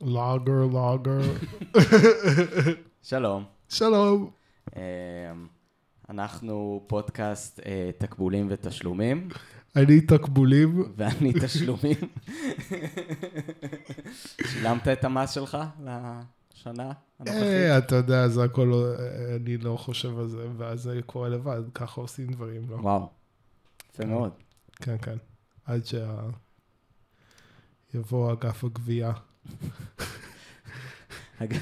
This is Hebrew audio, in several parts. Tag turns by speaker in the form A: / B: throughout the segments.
A: לאגר, לאגר.
B: שלום.
A: שלום.
B: אמ, אנחנו פודקאסט אה, תקבולים ותשלומים,
A: אני תקבולים.
B: ואני תשלומים. שילמת את המס שלך לשנה הנוכחית?
A: אה, אתה יודע, זה הכל, אה, אני לא חושב על זה, ואז זה קורה לבד, ככה עושים דברים, לא?
B: וואו, יפה מאוד.
A: כן, כן. עד שה... יבוא אגף הגבייה.
B: אג-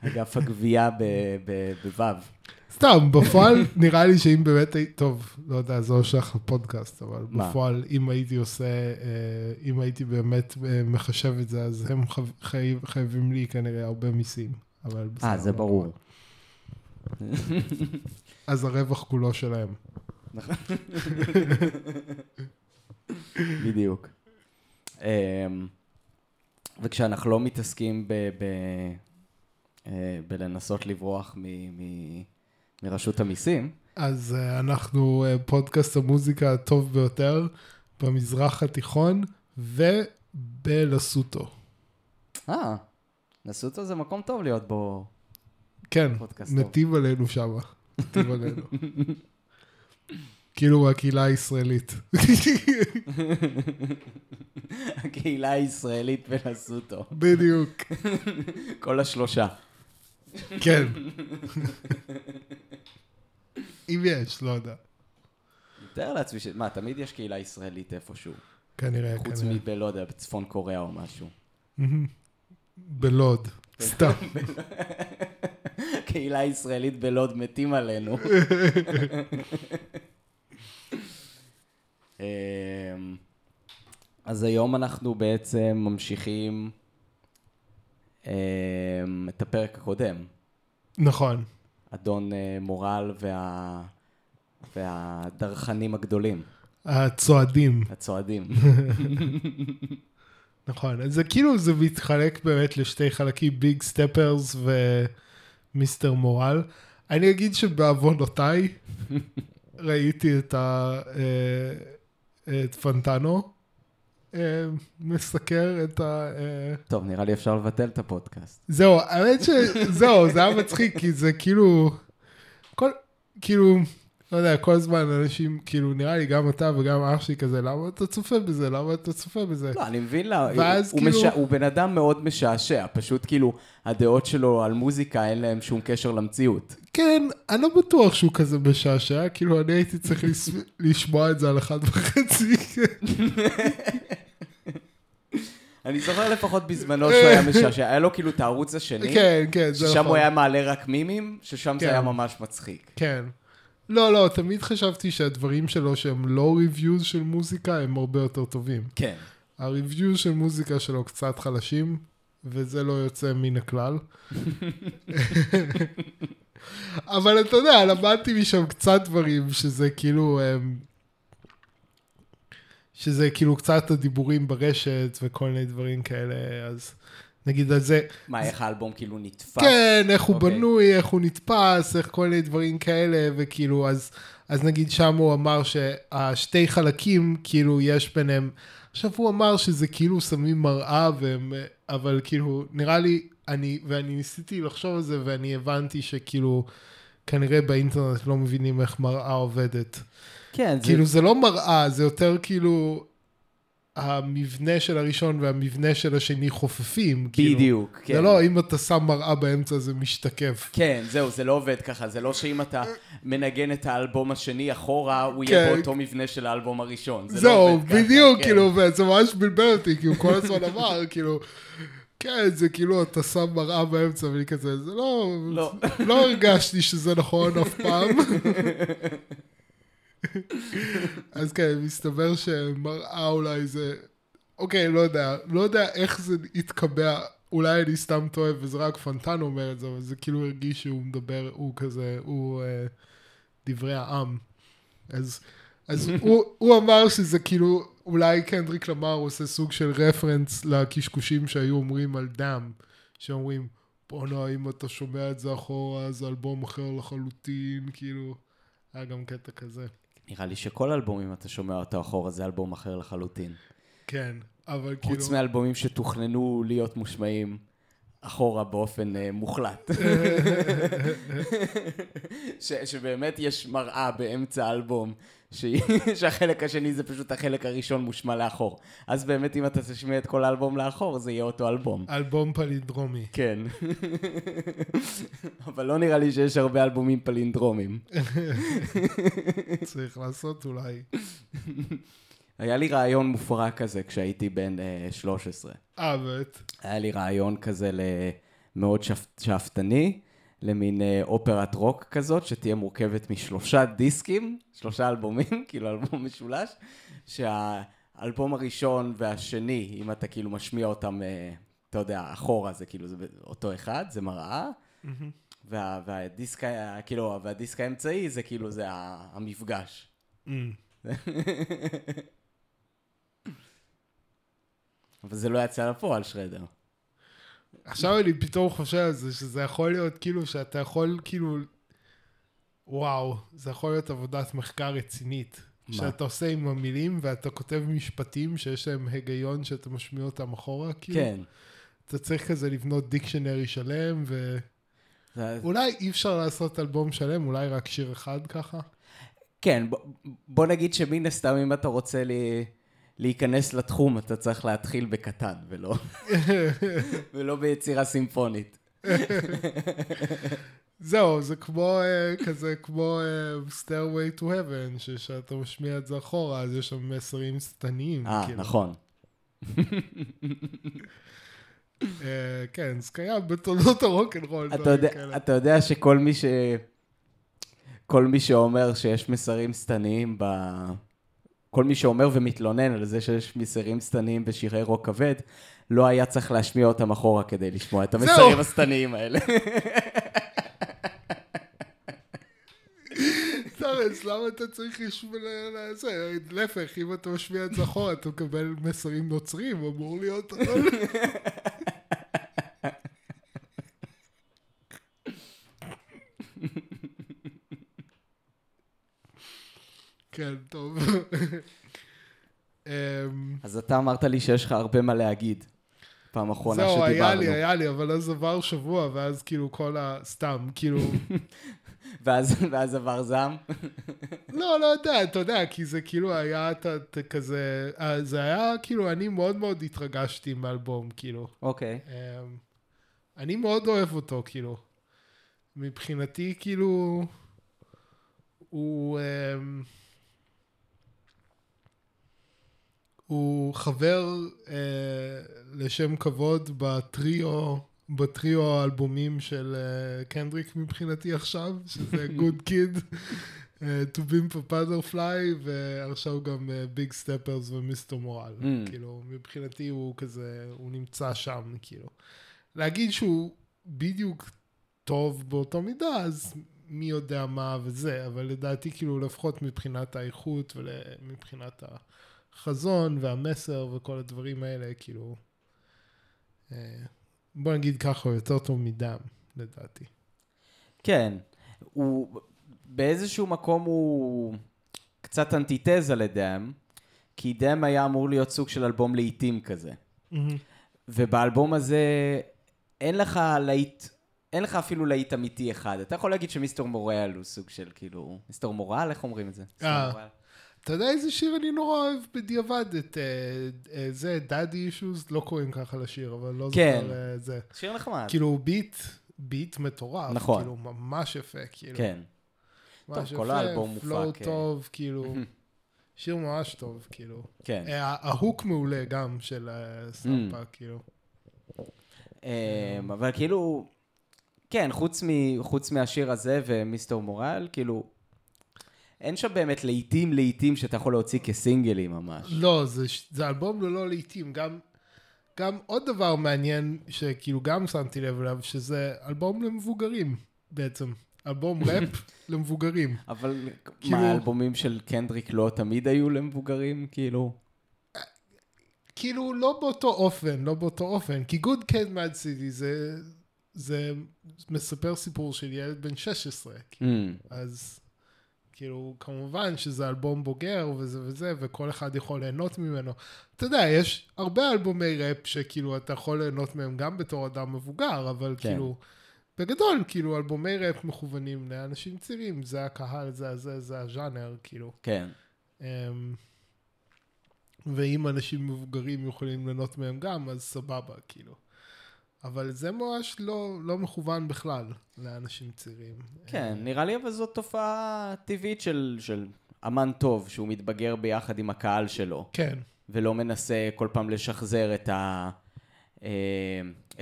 B: אגף הגבייה בו"ו.
A: סתם, בפועל נראה לי שאם באמת הייתי, טוב, לא יודע, זה לא שייך לפודקאסט, אבל
B: מה?
A: בפועל, אם הייתי עושה, אה, אם הייתי באמת אה, מחשב את זה, אז הם חייב- חייבים לי כנראה הרבה מיסים. אבל בסדר.
B: אה, זה
A: לא
B: ברור.
A: אז הרווח כולו שלהם.
B: בדיוק. וכשאנחנו לא מתעסקים ב- ב- אה, בלנסות לברוח מ- מ- מרשות המיסים,
A: אז אה, אנחנו אה, פודקאסט המוזיקה הטוב ביותר במזרח התיכון ובלסוטו.
B: אה, נסוטו זה מקום טוב להיות בו
A: כן,
B: פודקאסט טוב.
A: נתיב עלינו שם. נתיב עלינו. כאילו הקהילה הישראלית.
B: הקהילה הישראלית בנסוטו.
A: בדיוק.
B: כל השלושה.
A: כן. אם יש, לא יודע.
B: מתאר לעצמי ש... מה, תמיד יש קהילה ישראלית איפשהו.
A: כנראה,
B: חוץ
A: כנראה.
B: מב... לא יודע, בצפון קוריאה או משהו.
A: בלוד. סתם.
B: קהילה ישראלית בלוד מתים עלינו. אמ, אז היום אנחנו בעצם ממשיכים אמ, את הפרק הקודם.
A: נכון.
B: אדון אה, מורל וה... והדרכנים הגדולים,
A: הצועדים.
B: הצועדים.
A: נכון. אז זה כאילו, זה מתחלק באמת לשתי חלקים, ביג סטפרס ומיסטר מורל. אני אגיד שבעוונותיי ראיתי את ה... אה, את פנטנו אה, מסקר את ה... אה,
B: טוב, נראה לי אפשר לבטל את הפודקאסט.
A: זהו, האמת שזהו, זה היה מצחיק, כי זה כאילו, כל, כאילו, לא יודע, כל הזמן אנשים, כאילו, נראה לי גם אתה וגם אח שלי כזה, למה אתה צופה בזה? למה אתה צופה בזה?
B: לא, אני מבין למה,
A: ואז
B: הוא,
A: כאילו-
B: משע... הוא בן אדם מאוד משעשע, פשוט כאילו, הדעות שלו על מוזיקה אין להם שום קשר למציאות.
A: כן, אני לא בטוח שהוא כזה משעשע, כאילו, אני הייתי צריך לס... לשמוע את זה על אחד וחצי.
B: אני זוכר לפחות בזמנו שהוא היה משעשע, היה לו כאילו את הערוץ השני,
A: כן, כן, זה
B: ששם הוא
A: נכון.
B: היה מעלה רק מימים, ששם
A: כן.
B: זה היה ממש מצחיק.
A: כן. לא, לא, תמיד חשבתי שהדברים שלו שהם לא ריוויוז של מוזיקה, הם הרבה יותר טובים.
B: כן.
A: הריוויוז של מוזיקה שלו קצת חלשים, וזה לא יוצא מן הכלל. אבל אתה יודע, למדתי משם קצת דברים שזה כאילו... אמ, שזה כאילו קצת הדיבורים ברשת וכל מיני דברים כאלה, אז נגיד על זה,
B: מה, איך האלבום כאילו נתפס?
A: כן, איך הוא
B: אוקיי.
A: בנוי, איך הוא נתפס, איך כל מיני דברים כאלה, וכאילו, אז, אז נגיד שם הוא אמר שהשתי חלקים, כאילו, יש ביניהם, עכשיו הוא אמר שזה כאילו שמים מראה, והם, אבל כאילו, נראה לי, אני, ואני ניסיתי לחשוב על זה, ואני הבנתי שכאילו, כנראה באינטרנט לא מבינים איך מראה עובדת.
B: כן, זה...
A: כאילו, זה לא מראה, זה יותר כאילו... המבנה של הראשון והמבנה של השני חופפים. כאילו.
B: בדיוק, כן.
A: זה לא, אם אתה שם מראה באמצע זה משתקף.
B: כן, זהו, זה לא עובד ככה, זה לא שאם אתה מנגן את האלבום השני אחורה, הוא
A: כן.
B: יהיה באותו מבנה של האלבום הראשון. זה לא
A: זהו,
B: עובד ככה,
A: בדיוק,
B: כן.
A: כאילו, וזה ממש בלבל אותי, כי הוא כל הזמן אמר, כאילו, כן, זה כאילו, אתה שם מראה באמצע, ואני כזה, זה לא,
B: לא.
A: לא הרגשתי שזה נכון אף פעם. אז כן, מסתבר שמראה אולי זה, אוקיי, לא יודע, לא יודע איך זה התקבע, אולי אני סתם טועה, וזה רק פנטן אומר את זה, אבל זה כאילו הרגיש שהוא מדבר, הוא כזה, הוא אה, דברי העם. אז, אז הוא, הוא אמר שזה כאילו, אולי קנדריק למר עושה סוג של רפרנס לקשקושים שהיו אומרים על דם, שאומרים, בואנה, אם אתה שומע את זה אחורה, זה אלבום אחר לחלוטין, כאילו, היה גם קטע כזה.
B: נראה לי שכל אלבום, אם אתה שומע אותו אחורה, זה אלבום אחר לחלוטין.
A: כן. אבל כאילו...
B: חוץ מאלבומים שתוכננו להיות מושמעים אחורה באופן אה, מוחלט. ש, שבאמת יש מראה באמצע האלבום, שהחלק השני זה פשוט החלק הראשון מושמע לאחור. אז באמת אם אתה תשמיע את כל האלבום לאחור, זה יהיה אותו אלבום.
A: אלבום פלידרומי.
B: כן. אבל לא נראה לי שיש הרבה אלבומים פלינדרומים.
A: צריך לעשות אולי.
B: היה לי רעיון מופרע כזה כשהייתי בן אה, 13.
A: אה, באמת?
B: היה לי רעיון כזה מאוד שפ... שאפתני, למין אה, אופרת רוק כזאת, שתהיה מורכבת משלושה דיסקים, שלושה אלבומים, כאילו אלבום משולש, שהאלבום הראשון והשני, אם אתה כאילו משמיע אותם, אה, אתה יודע, אחורה, זה כאילו, זה אותו אחד, זה מראה. וה, והדיסק, ה- כאילו, והדיסק האמצעי זה כאילו, זה המפגש. אבל זה לא יצא לפועל, שרדר.
A: עכשיו אני פתאום חושב על זה, שזה יכול להיות כאילו שאתה יכול כאילו... וואו, זה יכול להיות עבודת מחקר רצינית.
B: מה?
A: שאתה עושה עם המילים ואתה כותב משפטים שיש להם היגיון שאתה משמיע אותם אחורה, כאילו.
B: כן.
A: אתה צריך כזה לבנות דיקשנרי שלם,
B: זה-
A: ואולי אי אפשר לעשות אלבום שלם, אולי רק שיר אחד ככה.
B: כן, ב- בוא נגיד שמן הסתם אם אתה רוצה לי, להיכנס לתחום, אתה צריך להתחיל בקטן, ולא, ולא ביצירה סימפונית.
A: זהו, זה כמו אה, כזה, כמו אה, Stairway to Heaven, שכשאתה משמיע את זה אחורה, אז יש שם מסרים שטניים.
B: אה,
A: כאילו.
B: נכון.
A: אה, כן, זה קיים בתולדות הרוקנרול.
B: אתה יודע שכל מי ש... כל מי שאומר שיש מסרים שטניים ב... כל מי שאומר ומתלונן על זה שיש מסרים שטניים בשירי רוק כבד, לא היה צריך להשמיע אותם אחורה כדי לשמוע את המסרים השטניים האלה.
A: תרץ, למה אתה צריך לשמוע לזה? להפך, אם אתה משמיע את זה אחורה, אתה מקבל מסרים נוצרים, אמור להיות... כן, טוב. אמ,
B: אז אתה אמרת לי שיש לך הרבה מה להגיד. פעם אחרונה
A: זהו, היה
B: שדיברנו.
A: לי, היה לי, אבל אז עבר שבוע, ואז כאילו כל ה... סתם, כאילו...
B: ואז, ואז עבר זעם.
A: לא, לא יודע, אתה יודע, כי זה כאילו היה את כזה... אה, זה היה כאילו, אני מאוד מאוד התרגשתי מהאלבום, כאילו.
B: אוקיי.
A: אמ, אני מאוד אוהב אותו, כאילו. מבחינתי, כאילו, הוא... אמ, הוא חבר אה, לשם כבוד בטריו, בטריו האלבומים של אה, קנדריק מבחינתי עכשיו, שזה Good Kid, אה, To Pimp a Butterfly, ועכשיו גם Big Steppers ו Mr. Morale.
B: Mm.
A: כאילו, מבחינתי הוא כזה, הוא נמצא שם, כאילו. להגיד שהוא בדיוק טוב באותו מידה, אז מי יודע מה וזה, אבל לדעתי כאילו לפחות מבחינת האיכות ומבחינת החזון והמסר וכל הדברים האלה, כאילו, אה, בוא נגיד ככה, הוא יותר טוב מדם, לדעתי.
B: כן. הוא, באיזשהו מקום הוא קצת אנטיתזה לדאם, כי דאם היה אמור להיות סוג של אלבום להיטים כזה. ובאלבום הזה אין לך להיט, אין לך אפילו להיט אמיתי אחד. אתה יכול להגיד שמיסטר מורל הוא סוג של כאילו, מיסטר מורל, איך אומרים את זה?
A: אה. אתה יודע איזה שיר אני נורא אוהב בדיעבד? את אה, אה, זה, daddy issues, לא קוראים ככה לשיר, אבל לא
B: כן.
A: זוכר אה, זה.
B: שיר נחמד.
A: כאילו ביט, ביט מטורף.
B: נכון.
A: כאילו ממש יפה, כאילו.
B: כן. טוב, כל האלבום
A: flow
B: מופק, אה.
A: טוב, כאילו. שיר ממש טוב, כאילו.
B: כן.
A: ה hook מעולה גם של אה, סטמפה, כאילו.
B: אמ, אבל כאילו, כן, חוץ מהשיר הזה ו Mr. Morale, כאילו, אין שם באמת לעיתים לעיתים שאתה יכול להוציא כסינגלים ממש.
A: לא, זה, זה אלבום ללא לעיתים. גם, גם עוד דבר מעניין, שכאילו גם שמתי לב אליו, שזה אלבום למבוגרים בעצם. אלבום ראפ למבוגרים.
B: אבל
A: כאילו-
B: מה, האלבומים של קנדריק לא תמיד היו למבוגרים? כאילו...
A: כאילו, לא באותו אופן, לא באותו אופן. כי Good Kid Mad City זה, זה מספר סיפור של ילד בן 16. כאילו.
B: אמ,
A: אז כאילו, כמובן שזה אלבום בוגר וזה וזה, וכל אחד יכול ליהנות ממנו. אתה יודע, יש הרבה אלבומי ראפ שכאילו אתה יכול ליהנות מהם גם בתור אדם מבוגר, אבל
B: כן.
A: כאילו, בגדול, כאילו, אלבומי ראפ מכוונים לאנשים צעירים, זה הקהל, זה זה, זה הז'אנר, כאילו.
B: כן.
A: אמ, ואם אנשים מבוגרים יכולים ליהנות מהם גם, אז סבבה, כאילו. אבל זה ממש לא, לא מכוון בכלל לאנשים צעירים.
B: כן, נראה לי אבל זאת תופעה טבעית של, של אמן טוב, שהוא מתבגר ביחד עם הקהל שלו,
A: כן,
B: ולא מנסה כל פעם לשחזר את, ה, אה,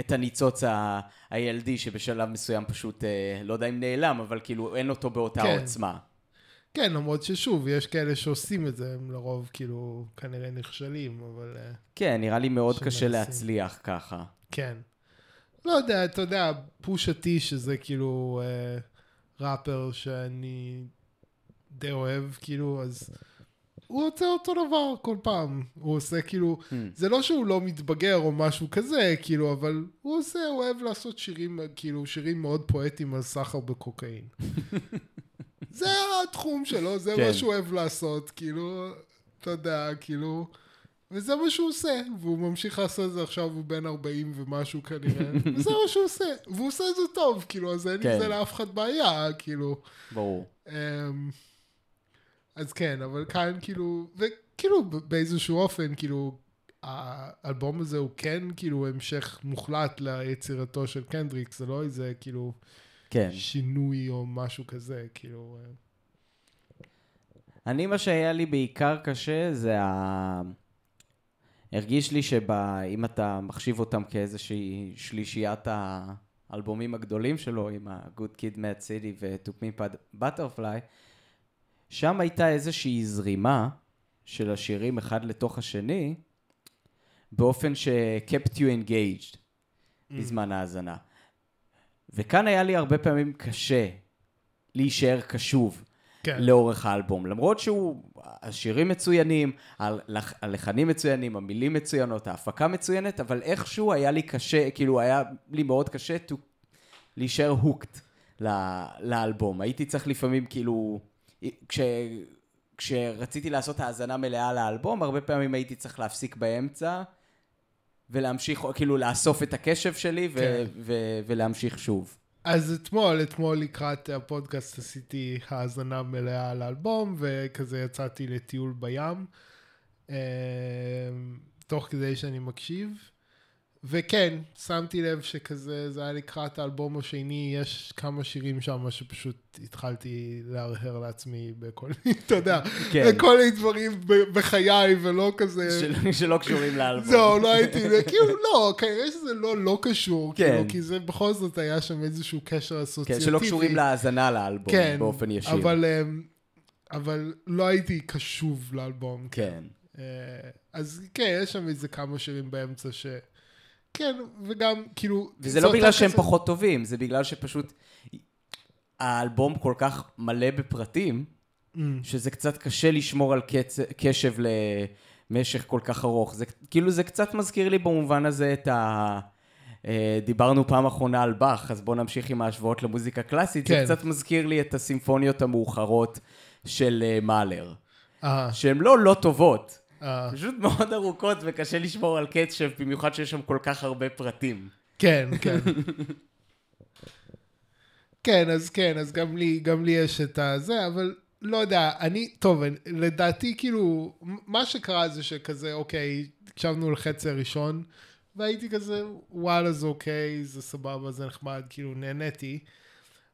B: את הניצוץ ה- הילדי שבשלב מסוים פשוט, אה, לא יודע אם נעלם, אבל כאילו אין אותו באותה
A: כן.
B: עוצמה.
A: כן, למרות ששוב, יש כאלה שעושים את זה, הם לרוב כאילו כנראה נכשלים, אבל אה,
B: כן, נראה לי מאוד קשה
A: שמנסים.
B: להצליח ככה.
A: כן. לא יודע, אתה יודע, פוש הטי שזה כאילו אה, ראפר שאני די אוהב, כאילו, אז הוא עושה אותו דבר כל פעם. הוא עושה כאילו,
B: Hmm.
A: זה לא שהוא לא מתבגר או משהו כזה, כאילו, אבל הוא עושה, הוא אוהב לעשות שירים, כאילו, שירים מאוד פואטיים על סחר בקוקאין. זה התחום שלו, זה
B: כן.
A: מה שהוא אוהב לעשות, כאילו, אתה יודע, כאילו, וזה מה שהוא עושה, והוא ממשיך לעשות את זה עכשיו, הוא בן 40 ומשהו כנראה, וזה מה שהוא עושה, והוא עושה את זה טוב, כאילו, אז אין עם
B: כן.
A: זה לאף אחד בעיה, כאילו.
B: ברור.
A: אמ, אז כן, אבל כאן כאילו, וכאילו באיזשהו אופן, כאילו, האלבום הזה הוא כן כאילו המשך מוחלט ליצירתו של קנדריק, זה לא איזה כאילו
B: כן.
A: שינוי או משהו כזה, כאילו... אה,
B: אני, מה שהיה לי בעיקר קשה זה ה... הרגיש לי שאם אתה מחשיב אותם כאיזושהי שלישיית האלבומים הגדולים שלו, עם ה-Good Kid Mad City ו-To Me Butterfly, שם הייתה איזושהי זרימה של השירים אחד לתוך השני, באופן ש-kept you engaged בזמן ההאזנה. וכאן היה לי הרבה פעמים קשה להישאר קשוב.
A: כן,
B: לאורך האלבום. למרות שהוא, השירים מצוינים, הלח- הלחנים מצוינים, המילים מצוינות, ההפקה מצוינת, אבל איכשהו היה לי קשה, כאילו היה לי מאוד קשה to, להישאר הוקט לאלבום. הייתי צריך לפעמים כאילו, כש, כשרציתי לעשות האזנה מלאה לאלבום, הרבה פעמים הייתי צריך להפסיק באמצע. ולהמשיך, כאילו לאסוף את הקשב שלי ו-
A: כן.
B: ו- ולהמשיך שוב.
A: אז אתמול, אתמול לקראת הפודקאסט עשיתי האזנה מלאה על האלבום, וכזה יצאתי לטיול בים, אה, תוך כדי שאני מקשיב. וכן, שמתי לב שכזה, זה היה לקראת האלבום השני, יש כמה שירים שם שפשוט התחלתי להרהר לעצמי בכל מיני, אתה יודע,
B: כן.
A: בכל מיני דברים בחיי, ולא כזה...
B: של, שלא קשורים לאלבום.
A: זהו, לא הייתי, כאילו לא, כנראה שזה לא לא קשור,
B: כן.
A: כאילו, כי זה בכל זאת היה שם איזשהו קשר אסוציאטיבי.
B: כן, שלא קשורים להאזנה לאלבום
A: כן,
B: באופן ישיר.
A: אבל, אמ, אבל לא הייתי קשוב לאלבום.
B: כן.
A: אה, אז כן, יש שם איזה כמה שירים באמצע ש... כן, וגם, כאילו...
B: וזה
A: זה
B: לא בגלל שהם
A: כזה-
B: פחות טובים, זה בגלל שפשוט האלבום כל כך מלא בפרטים,
A: Mm,
B: שזה קצת קשה לשמור על קצ... קשב למשך כל כך ארוך. זה כאילו זה קצת מזכיר לי במובן הזה את ה... אה, דיברנו פעם אחרונה על באך, אז בואו נמשיך עם ההשוואות למוזיקה קלאסית.
A: כן.
B: זה קצת מזכיר לי את הסימפוניות המאוחרות של אה, מאלר,
A: אה,
B: שהן לא לא טובות, פשוט מאוד ארוכות וקשה לשמור על קצב, במיוחד שיש שם כל כך הרבה פרטים.
A: כן, כן. כן, אז כן, אז גם לי, גם לי יש את הזה, אבל לא יודע, אני, טוב, אני- לדעתי, כאילו, מה שקרה זה שכזה, אוקיי, הקשבנו לחצי הראשון, והייתי כזה, וואלה, זה אוקיי, זה סבבה, זה נחמד, כאילו, נהניתי.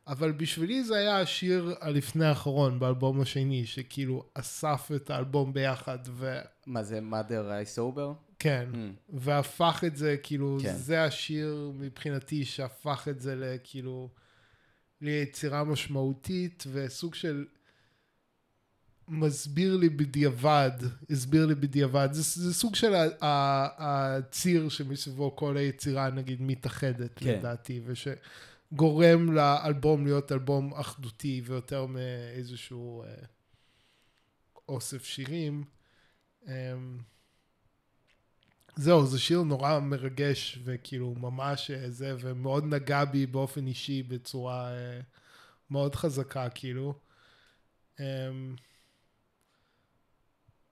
A: אבל בשבילי זה היה השיר הלפני האחרון באלבום השני, שכאילו אסף את האלבום ביחד, וכן,
B: מה זה, mother I sober? Mm.
A: והפך את זה, כאילו,
B: כן.
A: זה השיר מבחינתי שהפך את זה לכאילו, ליצירה משמעותית, וסוג של מסביר לי בדיעבד, הסביר לי בדיעבד, זה, זה סוג של ה- ה- הציר שמסביבו כל היצירה נגיד מתאחדת
B: כן.
A: לדעתי, ושגורם לאלבום להיות אלבום אחדותי ויותר מאיזשהו אה, אוסף שירים. אה, זהו, זה שיר נורא מרגש, וכאילו ממש אה, זה, ומאוד נגע בי באופן אישי בצורה אה, מאוד חזקה, כאילו. אמ,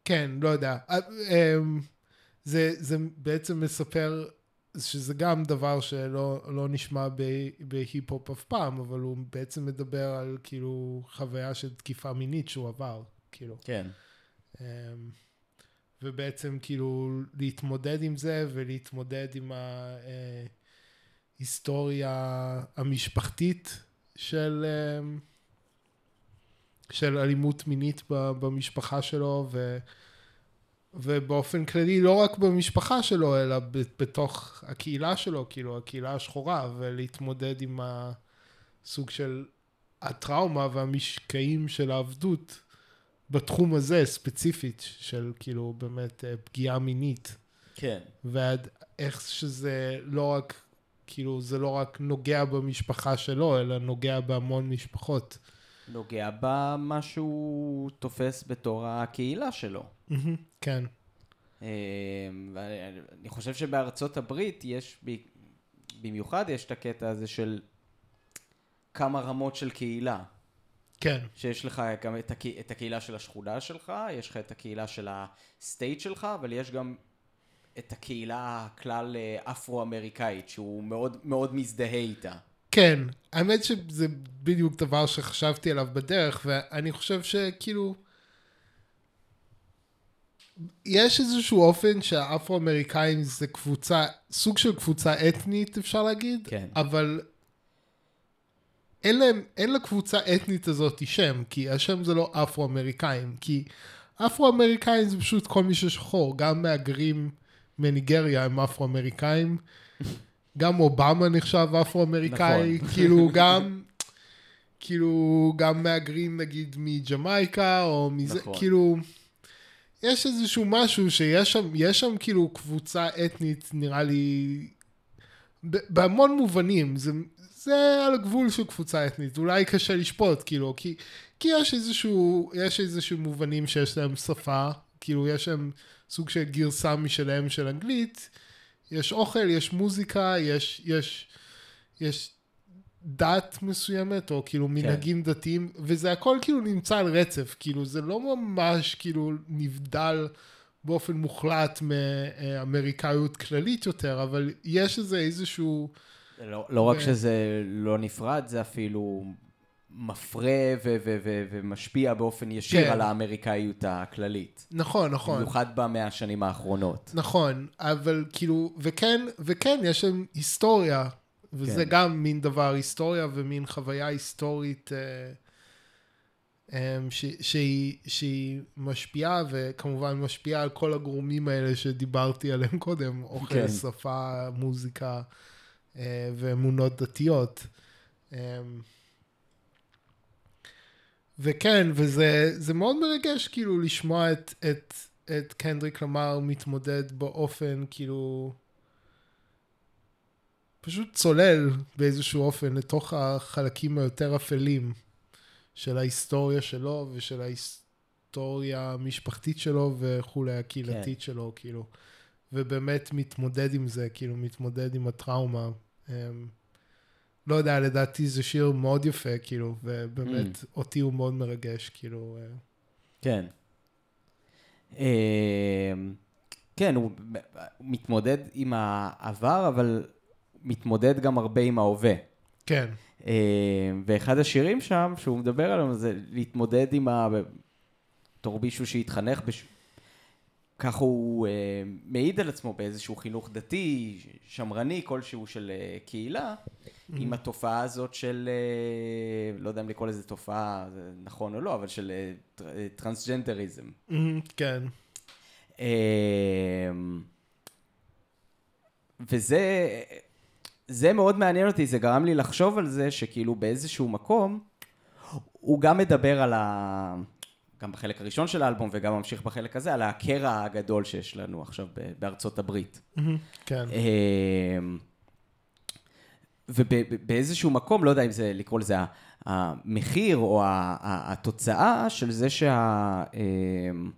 A: כן, לא יודע. אמ, זה, זה בעצם מספר שזה גם דבר שלא לא נשמע בהיפ-הופ אף פעם, אבל הוא בעצם מדבר על כאילו חוויה של תקיפה מינית שהוא עבר, כאילו.
B: כן.
A: אמ, ובעצם כאילו להתמודד עם זה ולהתמודד עם ההיסטוריה המשפחתית של, אמ, של אלימות מינית במשפחה שלו, ו... ובאופן כללי לא רק במשפחה שלו, אלא בתוך הקהילה שלו, כאילו הקהילה השחורה, ולהתמודד עם הסוג של הטראומה והמשקעים של העבדות בתחום הזה ספציפית, של כאילו באמת אה, פגיעה מינית.
B: כן.
A: ועד איך שזה לא רק, כאילו זה לא רק נוגע במשפחה שלו, אלא נוגע בהמון משפחות.
B: נוגע במה שהוא תופס בתור הקהילה שלו.
A: כן.
B: אמ, אני חושב שבארצות הברית יש, במיוחד יש את הקטע הזה של כמה רמות של קהילה.
A: כן.
B: שיש לך גם את, הקה, את הקהילה של השכונה שלך, יש לך את הקהילה של הסטייט שלך, אבל יש גם את הקהילה הכלל אה, אפרו-אמריקאית, שהוא מאוד מאוד מזדהה איתה.
A: כן, האמת שזה בדיוק דבר שחשבתי עליו בדרך, ואני חושב שכאילו... יש איזשהו אופן שהאפרו-אמריקאים זה קבוצה, סוג של קבוצה אתנית אפשר להגיד,
B: כן.
A: אבל אין, להם, אין לקבוצה אתנית הזאת שם, כי השם זה לא אפרו-אמריקאים, כי אפרו-אמריקאים זה פשוט כל מי ששחור, גם מהגרים מניגריה הם אפרו-אמריקאים, גם אובמה נחשב אפרו-אמריקאי, נכון. כאילו גם, כאילו גם מהגרים נגיד מג'מייקה, או מזה, נכון. כאילו... יש איזשהו משהו שיש שם, יש שם כאילו קבוצה אתנית, נראה לי, בהמון מובנים, זה, זה על הגבול של קבוצה אתנית, אולי קשה לשפוט, כאילו, כי, כי יש איזשהו, יש איזשהו מובנים שיש להם שפה, כאילו, יש להם סוג של גרסה משלהם של אנגלית, יש אוכל, יש מוזיקה, יש, יש, יש דת מסוימת, או כאילו כן. מנהגים כן. דתיים, וזה הכל כאילו נמצא על רצף, כאילו זה לא ממש כאילו נבדל באופן מוחלט מאמריקאיות כללית יותר, אבל יש איזה איזשהו...
B: לא, לא ו... רק שזה לא נפרד, זה אפילו מפרה ו- ו- ו- ומשפיע באופן ישיר כן. על האמריקאיות הכללית.
A: נכון, נכון.
B: במיוחד במאה השנים האחרונות.
A: נכון, אבל כאילו, וכן, וכן, יש שם היסטוריה וזה כן. גם מין דבר היסטוריה ומין חוויה היסטורית אה, אה, ש, שהיא, שהיא משפיעה, וכמובן משפיעה על כל הגורמים האלה שדיברתי עליהם קודם, אוכל, כן. שפה, מוזיקה אה, ואמונות דתיות. וכן, וזה מאוד מרגש כאילו לשמוע את, את, את קנדריק למר מתמודד באופן כאילו... פשוט צולל באיזשהו אופן לתוך החלקים היותר אפלים של ההיסטוריה שלו ושל ההיסטוריה המשפחתית שלו וכולי, הקהילתית כן. שלו, כאילו. ובאמת מתמודד עם זה, כאילו, מתמודד עם הטראומה. אמ, לא יודע, לדעתי זה שיר מאוד יפה, כאילו, ובאמת mm. אותי הוא מאוד מרגש, כאילו. אה.
B: כן. אמ, כן, הוא מתמודד עם העבר, אבל מתמודד גם הרבה עם ההווה.
A: כן.
B: אה, ואחד השירים שם, שהוא מדבר עליהם, זה להתמודד עם ה... בתור מישהו שהתחנך, בש... ככה הוא uh, מעיד על עצמו באיזשהו חינוך דתי, שמרני כלשהו של uh, קהילה, mm-hmm. עם התופעה הזאת של, uh, לא יודע אם לקרוא לזה תופעה, זה נכון או לא, אבל של uh, טרנסג'נדריזם.
A: Mm-hmm, כן. Uh,
B: וזה, זה מאוד מעניין אותי, זה גרם לי לחשוב על זה שכאילו באיזשהו מקום, הוא גם מדבר על ה... גם בחלק הראשון של האלבום וגם ממשיך בחלק הזה, על הקרע הגדול שיש לנו עכשיו בארצות הברית.
A: כן.
B: אמ, ובאיזשהו מקום, לא יודע אם זה לקרוא לזה המחיר או התוצאה של זה שה... אמ,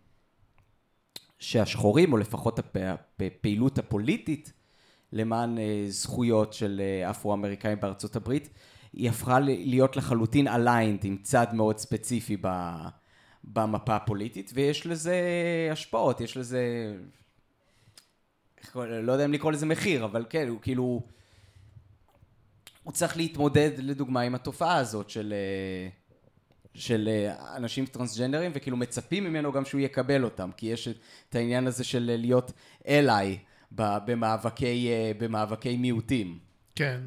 B: שהשחורים, או לפחות הפעילות הפוליטית למען אה, זכויות של אה, אפרו-אמריקאים בארצות הברית, היא הפכה להיות לחלוטין aligned עם צד מאוד ספציפי במפה הפוליטית, ויש לזה השפעות, יש לזה... לא יודע אם לקרוא לזה מחיר, אבל כן, הוא כאילו... הוא צריך להתמודד, לדוגמה, עם התופעה הזאת של, אה, של אה, אנשים טרנסג'נדרים, וכאילו מצפים ממנו גם שהוא יקבל אותם, כי יש את העניין הזה של להיות אליי במאבקי, אה, במאבקי מיעוטים.
A: כן.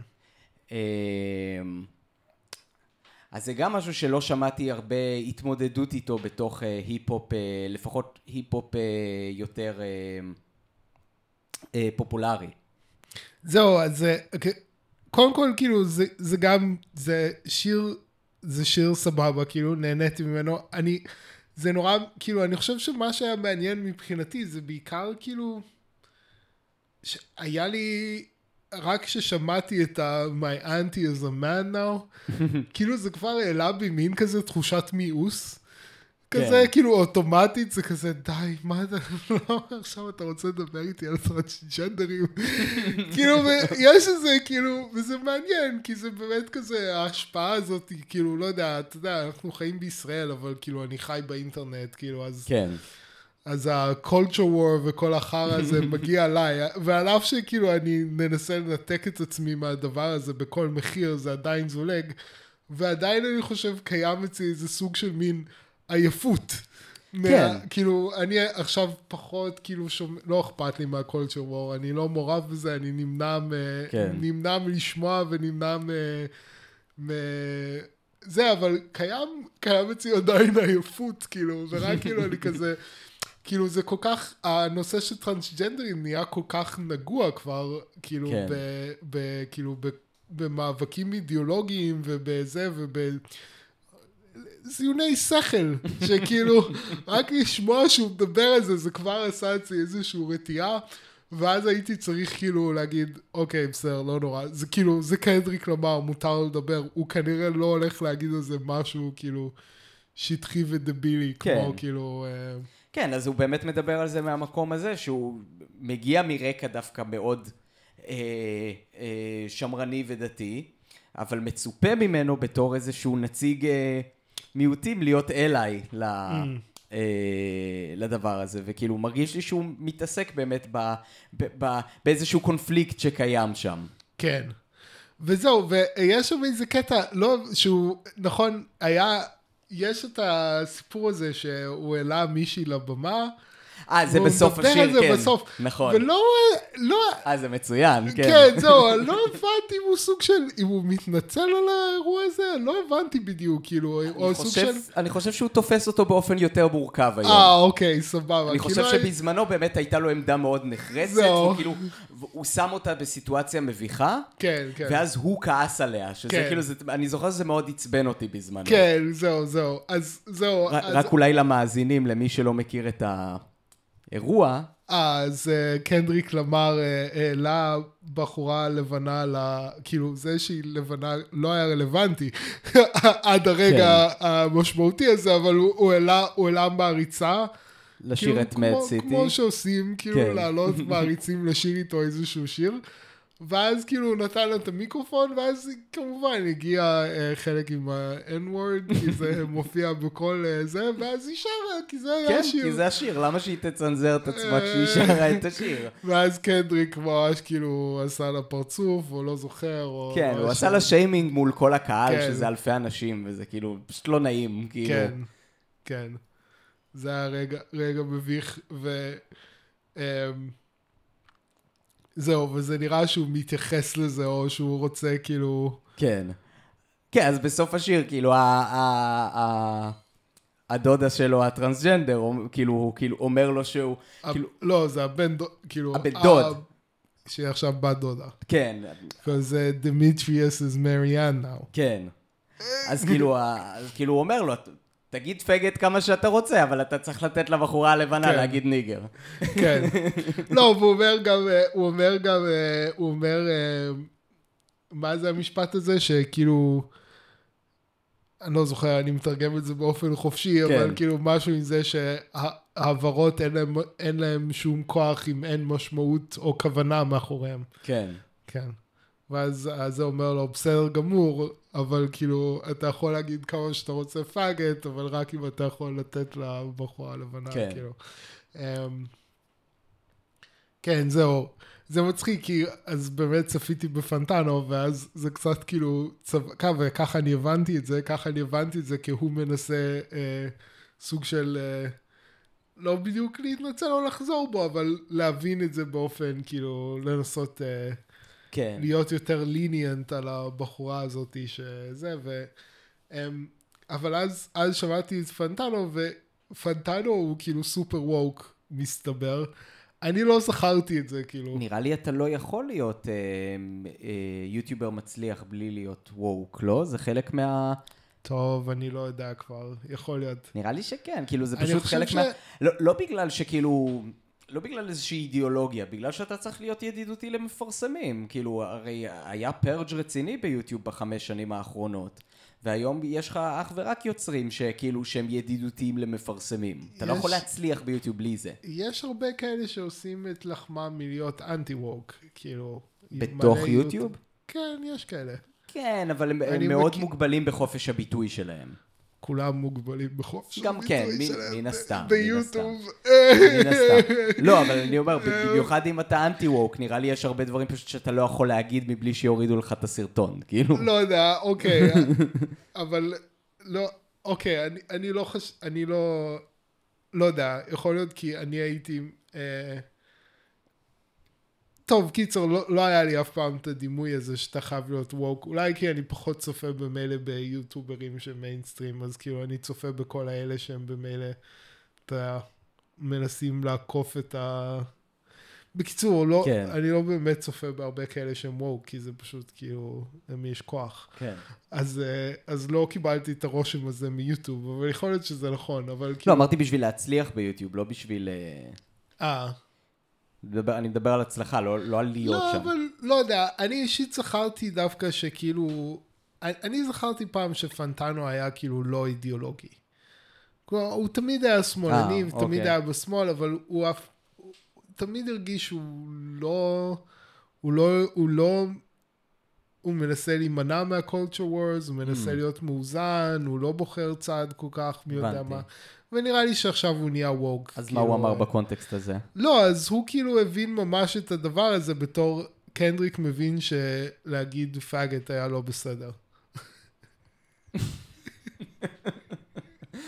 B: אז זה גם משהו שלא שמעתי הרבה התמודדות איתו בתוך אה, היפ-הופ, אה, לפחות היפ-הופ אה, יותר אה, אה, פופולרי.
A: זהו, אז אוקיי, קודם כל, כאילו, זה, זה גם, זה שיר, זה שיר סבבה, כאילו, נהניתי ממנו. אני, זה נורא, כאילו, אני חושב שמה שהיה מעניין מבחינתי, זה בעיקר, כאילו, היה לי, רק כששמעתי את ה- My auntie is a man now, כאילו זה כבר העלה בי מין כזה תחושת מיאוס. כזה,
B: כן.
A: כאילו, אוטומטית זה כזה, די, מה אתה, לא, עכשיו אתה רוצה לדבר איתי על טרנסג'נדרים? כאילו, יש איזה, כאילו, וזה מעניין, כי זה באמת כזה, ההשפעה הזאת, כאילו, לא יודע, אתה יודע, אנחנו חיים בישראל, אבל כאילו, אני חי באינטרנט, כאילו, אז...
B: כן,
A: אז ה-culture war וכל החרא הזה מגיע עליי, ועל אף שכאילו אני מנסה לנתק את עצמי מהדבר הזה בכל מחיר, זה עדיין זולג, ועדיין אני חושב קיים אצלי איזה סוג של מין עייפות.
B: כן.
A: מה, כאילו, אני עכשיו פחות, כאילו, שומע, לא אכפת לי מה-culture war, אני לא מעורב בזה, אני נמנע, מ,
B: כן.
A: נמנע מלשמוע ונמנע מ... מ... זה, אבל קיים, קיים אצלי עדיין עייפות, כאילו, ורק כאילו אני כזה, כאילו זה כל כך, הנושא של טרנסג'נדרים נהיה כל כך נגוע כבר, כאילו,
B: כן.
A: ב, ב, כאילו, ב, במאבקים אידיאולוגיים ובזה וב... זיוני שכל, שכאילו, רק לשמוע שהוא מדבר על זה, זה כבר עשה אצלי איזושהי רתיעה, ואז הייתי צריך כאילו להגיד, אוקיי, בסדר, לא נורא, זה כאילו, זה קנדריק למר, מותר לדבר, הוא כנראה לא הולך להגיד על זה משהו כאילו שטחי ודבילי,
B: כן.
A: כמו כאילו, אה,
B: כן, אז הוא באמת מדבר על זה מהמקום הזה, שהוא מגיע מרקע דווקא מאוד אה, אה, שמרני ודתי, אבל מצופה ממנו בתור איזשהו נציג אה, מיעוטים להיות אליי ל, אה, לדבר הזה, וכאילו מרגיש לי שהוא מתעסק באמת ב, ב, ב, באיזשהו קונפליקט שקיים שם.
A: כן. וזהו, ויש שם איזה קטע, לא, שהוא, נכון, היה, יש את הסיפור הזה שהוא העלה מישהי לבמה,
B: אה, זה בסוף
A: מדבר
B: השיר,
A: על זה
B: כן.
A: בסוף,
B: נכון.
A: ולא, לא,
B: אה, זה מצוין, כן.
A: כן, זהו, לא הבנתי אם הוא סוג של, אם הוא מתנצל על האירוע הזה, לא הבנתי בדיוק, כאילו, או
B: אני
A: סוג
B: חושב,
A: של...
B: אני חושב שהוא תופס אותו באופן יותר מורכב היום.
A: אה, אוקיי, סבבה.
B: אני חושב
A: כאילו,
B: שבזמנו באמת הייתה לו עמדה מאוד נחרצת. וכאילו, הוא שם אותה בסיטואציה מביכה,
A: כן, כן.
B: ואז הוא כעס עליה, שזה
A: כן.
B: כאילו, אני זוכר שזה מאוד עצבן אותי בזמנו.
A: כן, זהו, זהו. אז זהו.
B: רק אולי למאזינים, למי שלא מכיר את האירוע,
A: אה, אז אה, קנדריק למר אה, העלה בחורה לבנה, ל... כאילו זה שהיא לבנה לא היה רלוונטי עד הרגע
B: כן.
A: המשמעותי הזה, אבל הוא, העלה, מעריצה.
B: לשיר
A: כאילו,
B: את מד סיטי.
A: כמו שעושים, כאילו
B: כן.
A: לעלות מעריצים לשיר איתו איזשהו שיר. ואז כאילו הוא נתן לה את המיקרופון, ואז כמובן הגיע אה, חלק עם ה-N-word, כי זה מופיע בכל אה, זה, ואז היא שרה, כי זה היה
B: כן,
A: השיר.
B: כי זה השיר, למה שהיא תצנזר את עצמה כשהיא
A: אה.
B: שרה את השיר?
A: ואז קנדריק ממש כאילו עשה לה פרצוף, או לא זוכר, או...
B: כן, הוא. עשה לה שיימינג מול כל הקהל,
A: כן.
B: שזה אלפי אנשים, וזה כאילו פשוט לא נעים, כאילו.
A: כן, כן. זה היה רגע, רגע מביך, ו... אמ, זהו, וזה נראה שהוא מתייחס לזה, או שהוא רוצה כאילו...
B: כן. כן, אז בסוף השיר, כאילו, ה- ה- ה- הדודה שלו, הטרנסג'נדר, כאילו, הוא כאילו אומר לו שהוא, כאילו,
A: לא, זה הבן דוד, כאילו...
B: הבן דוד.
A: שהיא עכשיו בת דודה.
B: כן,
A: because Demetrius is Marianne now.
B: כן. אז כאילו, אז כאילו הוא אומר לו, תגיד פגט כמה שאתה רוצה, אבל אתה צריך לתת לבחורה הלבנה
A: כן.
B: להגיד ניגר.
A: כן. לא, והוא אומר גם, אה, הוא אומר גם, אה, הוא אומר, אה, מה זה המשפט הזה? שכאילו, אני לא זוכר, אני מתרגם את זה באופן חופשי,
B: כן.
A: אבל כאילו משהו עם זה שהעברות אין להם, אין להם שום כוח אם אין משמעות או כוונה מאחוריהם.
B: כן.
A: כן. ואז אז זה אומר לו, בסדר גמור, אבל כאילו, אתה יכול להגיד כמה שאתה רוצה פאגט, אבל רק אם אתה יכול לתת לבחורה הלבנה,
B: כן.
A: כאילו. אמ, כן, זהו. זה מצחיק, כי אז באמת צפיתי בפנטנו, ואז זה קצת כאילו, צו... וככה אני הבנתי את זה, ככה אני הבנתי את זה, כי הוא מנסה אה, סוג של, אה, לא בדיוק להתנצל או לחזור בו, אבל להבין את זה באופן, כאילו, לנסות אה,
B: כן.
A: להיות יותר ליניאנט על הבחורה הזאת שזה, ו... אמ, אבל אז, אז שמעתי את פנטנו, ופנטנו הוא כאילו סופר ווק, מסתבר. אני לא זכרתי את זה, כאילו.
B: נראה לי אתה לא יכול להיות אה, אה, יוטיובר מצליח בלי להיות ווק, לא? זה חלק מה...
A: טוב, אני לא יודע כבר, יכול להיות.
B: נראה לי שכן, כאילו זה פשוט חלק
A: ש-
B: מה... לא, לא בגלל שכאילו... לא בגלל איזושהי אידיאולוגיה, בגלל שאתה צריך להיות ידידותי למפרסמים. כאילו, הרי היה פרג' רציני ביוטיוב בחמש שנים האחרונות, והיום יש לך אך ורק יוצרים שכאילו שהם ידידותיים למפרסמים. אתה לא
A: יש-
B: יכול להצליח ביוטיוב בלי זה.
A: יש הרבה כאלה שעושים את לחמם מלהיות אנטי ווק, כאילו.
B: בתוך יוטיוב?
A: כן, יש כאלה.
B: כן, אבל הם, מאוד
A: מכיר-
B: מוגבלים בחופש הביטוי שלהם.
A: כולם מוגבלים בחופש
B: גם כן, מן הסתם,
A: ביוטיוב.
B: מן הסתם. לא, אבל אני אומר, במיוחד אם אתה אנטי ווק, נראה לי יש הרבה דברים פשוט שאתה לא יכול להגיד מבלי שיורידו לך את הסרטון, כאילו.
A: לא יודע, אוקיי, אבל לא, אוקיי, אני, אני לא חש... אני לא... לא יודע, יכול להיות כי אני הייתי... אה, טוב, קיצור, לא, לא היה לי אף פעם את הדימוי הזה שאתה חייב להיות ווק, אולי כי אני פחות צופה במילא ביוטוברים שהם מיינסטרים, אז כאילו אני צופה בכל האלה שהם במילא, אתה מנסים לעקוף את ה... בקיצור, לא,
B: כן.
A: אני לא באמת צופה בהרבה כאלה שהם ווק, כי זה פשוט כאילו, למי יש כוח.
B: כן.
A: אז, אה, אז לא קיבלתי את הרושם הזה מיוטיוב, אבל יכול להיות שזה נכון, אבל
B: לא,
A: כאילו...
B: אמרתי בשביל להצליח ביוטיוב, לא בשביל... אה,
A: אה,
B: מדבר- אני מדבר על הצלחה, לא לא על להיות
A: לא,
B: שם.
A: אבל לא יודע, אני אישית זכרתי דווקא שכאילו... אני, אני זכרתי פעם שפנטנו היה כאילו לא אידיאולוגי. כלומר, הוא תמיד היה שמאלני,
B: אה,
A: ותמיד
B: אוקיי.
A: היה בשמאל, אבל הוא אף... הוא תמיד הרגיש שהוא לא... הוא לא... הוא לא... הוא מנסה להימנע מה-culture wars, הוא מנסה
B: Mm.
A: להיות מאוזן, הוא לא בוחר צד כל כך, מי יודע. מה. ונראה לי שעכשיו הוא נהיה ווק.
B: אז
A: כאילו,
B: מה הוא אמר
A: אה,
B: בקונטקסט הזה?
A: לא, אז הוא כאילו הבין ממש את הדבר הזה בתור קנדריק מבין שלהגיד פאגט היה לא בסדר.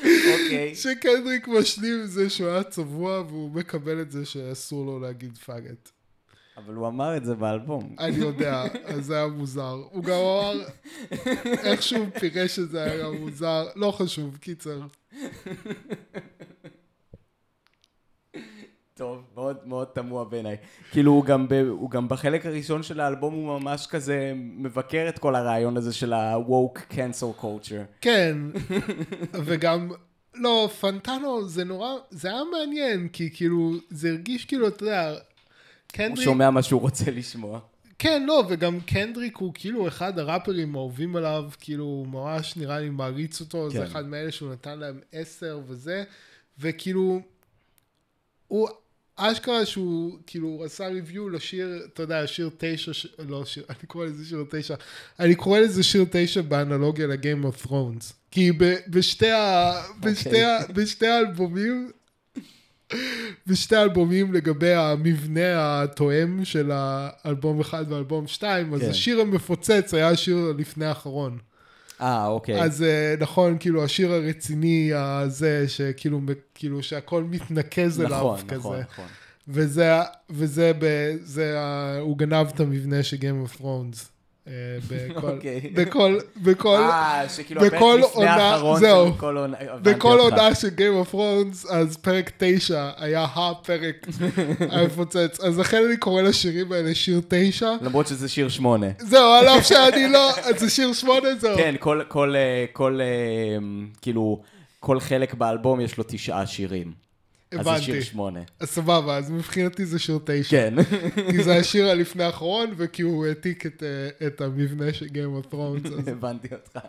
B: אוקיי.
A: שקנדריק משלים עם זה שהוא היה צבוע והוא מקבל את זה שאסור לו להגיד פאגט.
B: אבל הוא אמר את זה באלבום.
A: אני יודע, אז זה היה מוזר. הוא גם אמר, איכשהו הוא פירש את זה היה מוזר, לא חשוב, קיצר.
B: טוב, מאוד מאוד תמוה בעיניי. כאילו, הוא גם, ב, הוא גם בחלק הראשון של האלבום הוא ממש כזה מבקר את כל הרעיון הזה של ה-woke cancel culture.
A: כן, וגם, לא, פנטנו זה נורא, זה היה מעניין, כי כאילו, זה הרגיש כאילו, אתה יודע,
B: הוא
A: קנדריק,
B: שומע מה שהוא רוצה לשמוע.
A: כן, לא, וגם קנדריק הוא כאילו אחד הראפרים האהובים עליו, כאילו, הוא ממש נראה לי מעריץ אותו,
B: כן.
A: זה אחד מאלה שהוא נתן להם עשר וזה, וכאילו, הוא, אשכרה שהוא, כאילו, עשה ריוויו לשיר, אתה יודע, שיר תשע, ש... לא שיר, אני קורא לזה שיר תשע, אני קורא לזה שיר תשע באנלוגיה לגיים אוף ת'רונס. כי ב, בשתי, ה, בשתי, ה, בשתי האלבומים, בשתי האלבומים לגבי המבנה התואם של האלבום אחד ואלבום שתיים, אז
B: כן.
A: השיר המפוצץ היה השיר לפני האחרון.
B: אה, אוקיי.
A: אז אה, נכון, כאילו השיר הרציני הזה, שכאילו, כאילו שהכל מתנקז אליו
B: נכון,
A: כזה.
B: נכון, נכון.
A: וזה, וזה, ב, זה, הוא גנב את המבנה של Game of Thrones. אה, בכל,
B: אוקיי.
A: בכל, בכל,
B: אה,
A: בכל
B: לפני
A: עונה- זהו. בכל. עונה של Game of Thrones, אז פרק תשע היה הפרק המפוצץ. אז לכן אני קורא לשירים האלה שיר תשע.
B: למרות שזה שיר שמונה.
A: זהו, על אף שאני לא, זה שיר שמונה זהו.
B: כן, כל, כל, אה, כל, אה, כאילו, כל חלק באלבום יש לו תשעה שירים. אז זה שיר
A: הבנתי.
B: שמונה.
A: אז סבבה, אז מבחינתי זה שיר תשע.
B: כן.
A: כי זה השיר הלפני האחרון, וכי הוא העתיק את, אה, את המבנה של Game of Thrones. אז
B: הבנתי אותך.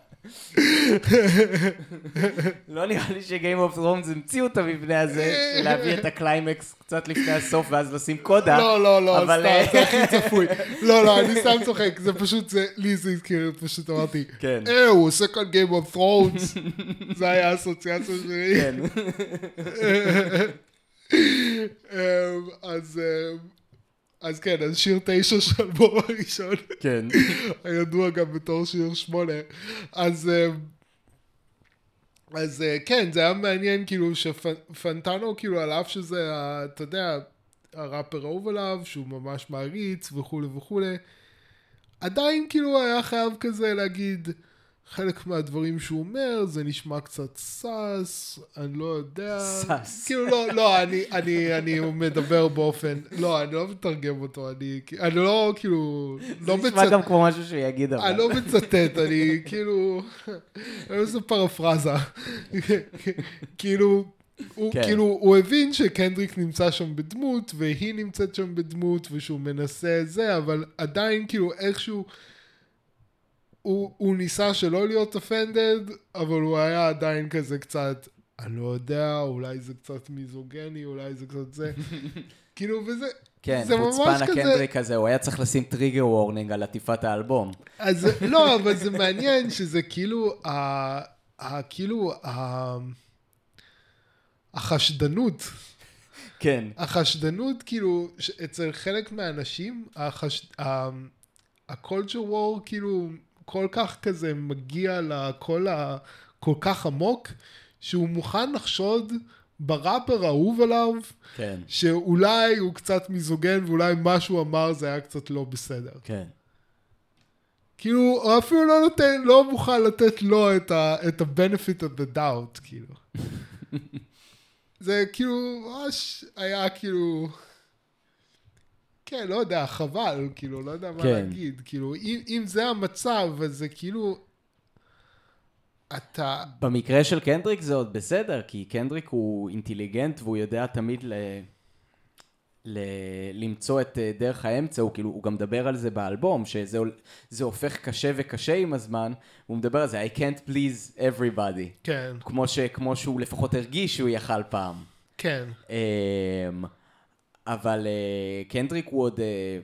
B: לא נראה לי ש Game of Thrones המציאו את המבנה הזה, להביא את הקליימקס קצת לפני הסוף ואז לשים קודה.
A: לא, לא, לא,
B: אבל,
A: סתם,
B: אה,
A: זה הכי צפוי. לא, לא, אני סתם צוחק, זה פשוט, זה, לי זה הזכיר, פשוט אמרתי,
B: כן.
A: אה, הוא עושה כאן Game of Thrones. זה היה האסוציאציה שלי.
B: כן.
A: אמ, אז, אמ, אז כן, אז שיר תשע של האלבום הראשון,
B: כן.
A: הידוע גם בתור שיר שמונה. אז, אמ, אז אה, כן, זה היה מעניין, כאילו, שפנטנו, כאילו, על אף שזה, אתה יודע, הראפר אהוב עליו, שהוא ממש מעריץ וכולי וכולי, עדיין כאילו היה חייב כזה להגיד, חלק מהדברים שהוא אומר, זה נשמע קצת sus, אני לא יודע.
B: sus.
A: כאילו, לא, לא, אני, אני, אני מדבר באופן, לא, אני לא מתרגם אותו, אני, אני לא, כאילו, לא
B: זה נשמע
A: מצטט,
B: גם כמו משהו שהוא יגיד אבל.
A: אני לא מצטט, אני כאילו, איזה פרפרזה. כאילו, הוא,
B: כן.
A: כאילו, הוא הבין שקנדריק נמצא שם בדמות, והיא נמצאת שם בדמות, ושהוא מנסה זה, אבל עדיין, כאילו, איכשהו, הוא, הוא ניסה שלא להיות offended, אבל הוא היה עדיין כזה קצת, אני לא יודע, אולי זה קצת מיזוגיני, אולי זה קצת זה. כאילו, וזה,
B: כן, חוצפן הקנדריק הזה, הוא היה צריך לשים טריגר וורנינג על עטיפת האלבום.
A: אז לא, אבל זה מעניין שזה כאילו, ה, ה, כאילו, ה, החשדנות,
B: כן.
A: החשדנות כאילו, אצל חלק מהאנשים, החש, ה, ה-culture war כאילו כל כך כזה מגיע לקול הכל כך עמוק, שהוא מוכן לחשוד בראפר האהוב עליו,
B: כן.
A: שאולי הוא קצת מיזוגן ואולי מה שהוא אמר זה היה קצת לא בסדר.
B: כן.
A: כאילו, הוא אפילו לא נותן, לא מוכן לתת לו את ה- את ה-benefit of the doubt, כאילו. זה כאילו, ממש היה כאילו... כן, לא יודע, חבל, כאילו, לא יודע מה
B: כן.
A: להגיד. כאילו, אם, אם זה המצב, אז זה כאילו... אתה...
B: במקרה של קנדריק זה עוד בסדר, כי קנדריק הוא אינטליגנט והוא יודע תמיד ל... ל... למצוא את אה, דרך האמצע, הוא כאילו, הוא גם מדבר על זה באלבום, שזה הופך קשה וקשה עם הזמן, הוא מדבר על זה, I can't please everybody,
A: כן,
B: כמו, ש... כמו שהוא לפחות הרגיש שהוא יכל פעם.
A: כן,
B: אמ, אבל אה, קנדריק הוא עוד אה,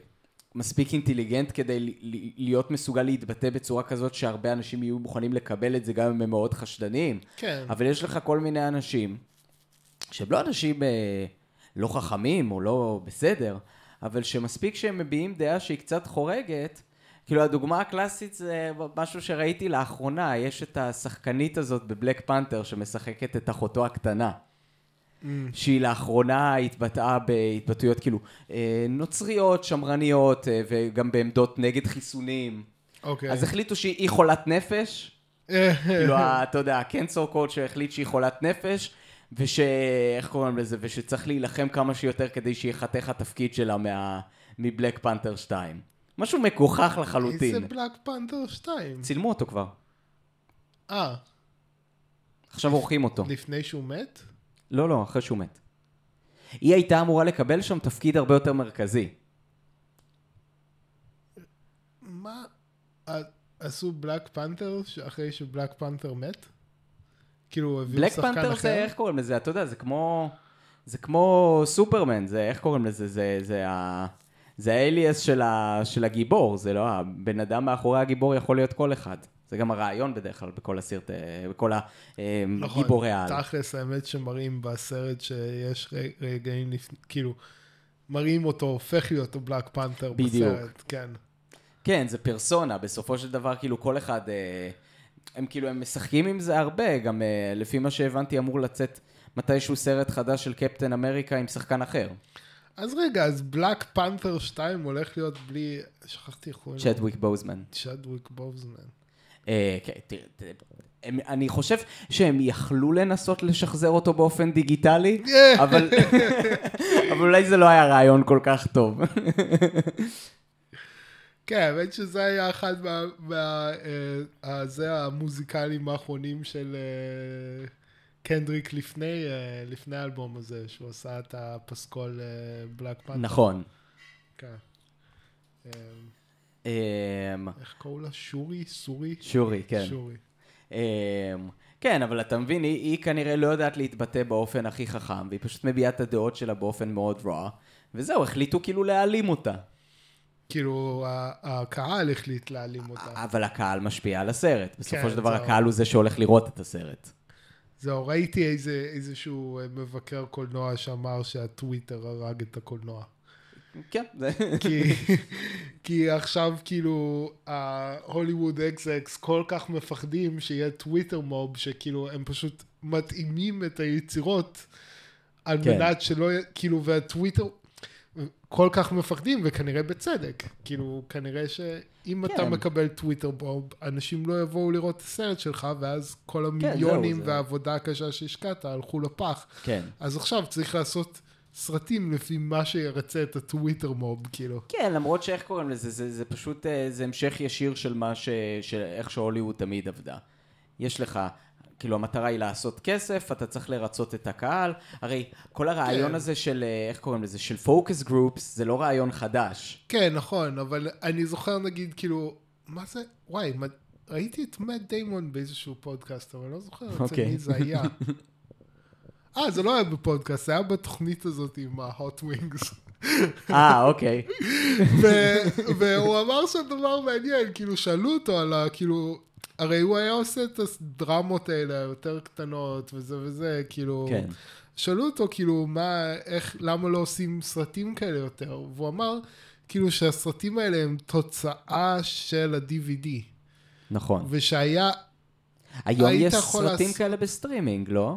B: מספיק אינטליגנט כדי להיות מסוגל להתבטא בצורה כזאת שהרבה אנשים יהיו מוכנים לקבל את זה גם אם הם מאוד חשדניים.
A: כן.
B: אבל יש לך כל מיני אנשים שהם לא אנשים אה, לא חכמים או לא בסדר, אבל שמספיק שהם מביעים דעה שהיא קצת חורגת, כאילו הדוגמה הקלאסית זה משהו שראיתי לאחרונה, יש את השחקנית הזאת בבלק פנתר שמשחקת את אחותו הקטנה. שהיא לאחרונה התבטאה בהתבטאויות כאילו אה, נוצריות, שמרניות אה, וגם בעמדות נגד חיסונים.
A: אוקיי.
B: אז החליטו שהיא חולת נפש, כאילו, אתה יודע, הקנסור קוד שהחליט שהיא חולת נפש, וש... איך קוראים לזה? ושצריך להילחם כמה שיותר כדי שיחתך התפקיד שלה מה... מבלק פנתר 2. משהו מגוחך לחלוטין.
A: איזה בלק פנתר 2?
B: צילמו אותו כבר,
A: אה,
B: עכשיו עורכים אותו.
A: לפני שהוא מת?
B: לא, לא, אחרי שהוא מת. היא הייתה אמורה לקבל שם תפקיד הרבה יותר מרכזי.
A: מה? עשו בלק פנתר אחרי שבלק פנתר מת? כאילו, הביאו
B: בלק
A: שחקן
B: פנתר
A: אחר?
B: זה, איך קוראים לזה? אתה יודע, זה כמו... זה כמו סופרמן, זה, איך קוראים לזה? זה, זה ה... זה האליאס של, ה, של הגיבור, זה לא הבן אדם מאחורי הגיבור יכול להיות כל אחד. זה גם הרעיון בדרך כלל בכל הסרט, אה, בכל
A: נכון,
B: הגיבורי העל.
A: תכלס, האמת שמראים בסרט שיש רגעים, כאילו, מראים אותו הופך להיות הבלק פנתר
B: בדיוק.
A: בסרט, כן.
B: כן, זה פרסונה, בסופו של דבר, כאילו, כל אחד, אה, הם כאילו, הם משחקים עם זה הרבה, גם אה, לפי מה שהבנתי, אמור לצאת מתישהו סרט חדש של קפטן אמריקה עם שחקן אחר.
A: אז רגע, אז בלק פנתר 2 הולך להיות בלי, שכחתי איך לו.
B: צ'דוויק בוזמן.
A: צ'דוויק בוזמן.
B: הם- אני חושב שהם יכלו לנסות לשחזר אותו באופן דיגיטלי, אבל אבל אולי זה לא היה רעיון כל כך טוב.
A: כן, האמת שזה היה אחד מה... מה אה, אה, זה המוזיקלים האחרונים של אה, קנדריק לפני, אה, לפני האלבום הזה, שהוא עשה את הפסקול בלק פנתר.
B: נכון.
A: כן.
B: אמ,
A: איך קראו לה? שורי? סורי?
B: שורי, כן.
A: שורי.
B: אמ, כן, אבל אתה מבין, היא, היא כנראה לא יודעת להתבטא באופן הכי חכם, והיא פשוט מביעה את הדעות שלה באופן מאוד רע, וזהו, החליטו כאילו להעלים אותה.
A: כאילו, הקהל החליט להעלים אותה.
B: אבל הקהל משפיע על הסרט. בסופו
A: כן,
B: של דבר
A: זהו.
B: הקהל הוא זה שהולך לראות את הסרט.
A: זהו, ראיתי איזה, איזשהו אה, מבקר קולנוע שאמר שהטוויטר הרג את הקולנוע.
B: כן.
A: כי, כי עכשיו כאילו ה Hollywood execs כל כך מפחדים שיהיה Twitter mob שכאילו הם פשוט מתאימים את היצירות על
B: כן.
A: מנת שלא יהיה, כאילו והטוויטר כל כך מפחדים וכנראה בצדק כאילו כנראה שאם אתה
B: כן.
A: מקבל Twitter mob אנשים לא יבואו לראות את הסרט שלך ואז כל המיליונים
B: כן, זהו, זה-
A: והעבודה הקשה שהשקעת הלכו לפח
B: כן.
A: אז עכשיו צריך לעשות סרטים לפי מה שירצה את הטוויטר מוב, כאילו.
B: כן, למרות שאיך קוראים לזה, זה, זה פשוט, אה, זה המשך ישיר של מה ש... של איך שהוליווד תמיד עבדה. יש לך, כאילו המטרה היא לעשות כסף, אתה צריך לרצות את הקהל. הרי כל הרעיון
A: כן.
B: הזה של, אה, איך קוראים לזה, של פוקוס גרופס, זה לא רעיון חדש.
A: כן, נכון, אבל אני זוכר נגיד, כאילו, מה זה, וואי, מה, ראיתי את מאט דיימון באיזשהו פודקאסט, אבל לא זוכר אצל
B: אוקיי.
A: מי זה היה. אה, זה לא היה בפודקאסט, זה היה בתוכנית הזאת עם ה-hot wings.
B: אה, אוקיי.
A: והוא אמר שם דבר מעניין, כאילו, שאלו אותו על ה... כאילו, הרי הוא היה עושה את הדרמות האלה היותר קטנות וזה וזה, כאילו...
B: כן.
A: שאלו אותו, כאילו, מה, איך, למה לא עושים סרטים כאלה יותר? והוא אמר, כאילו, שהסרטים האלה הם תוצאה של ה-DVD.
B: נכון.
A: ושהיה,
B: היום יש סרטים
A: לעשות-
B: כאלה בסטרימינג, לא?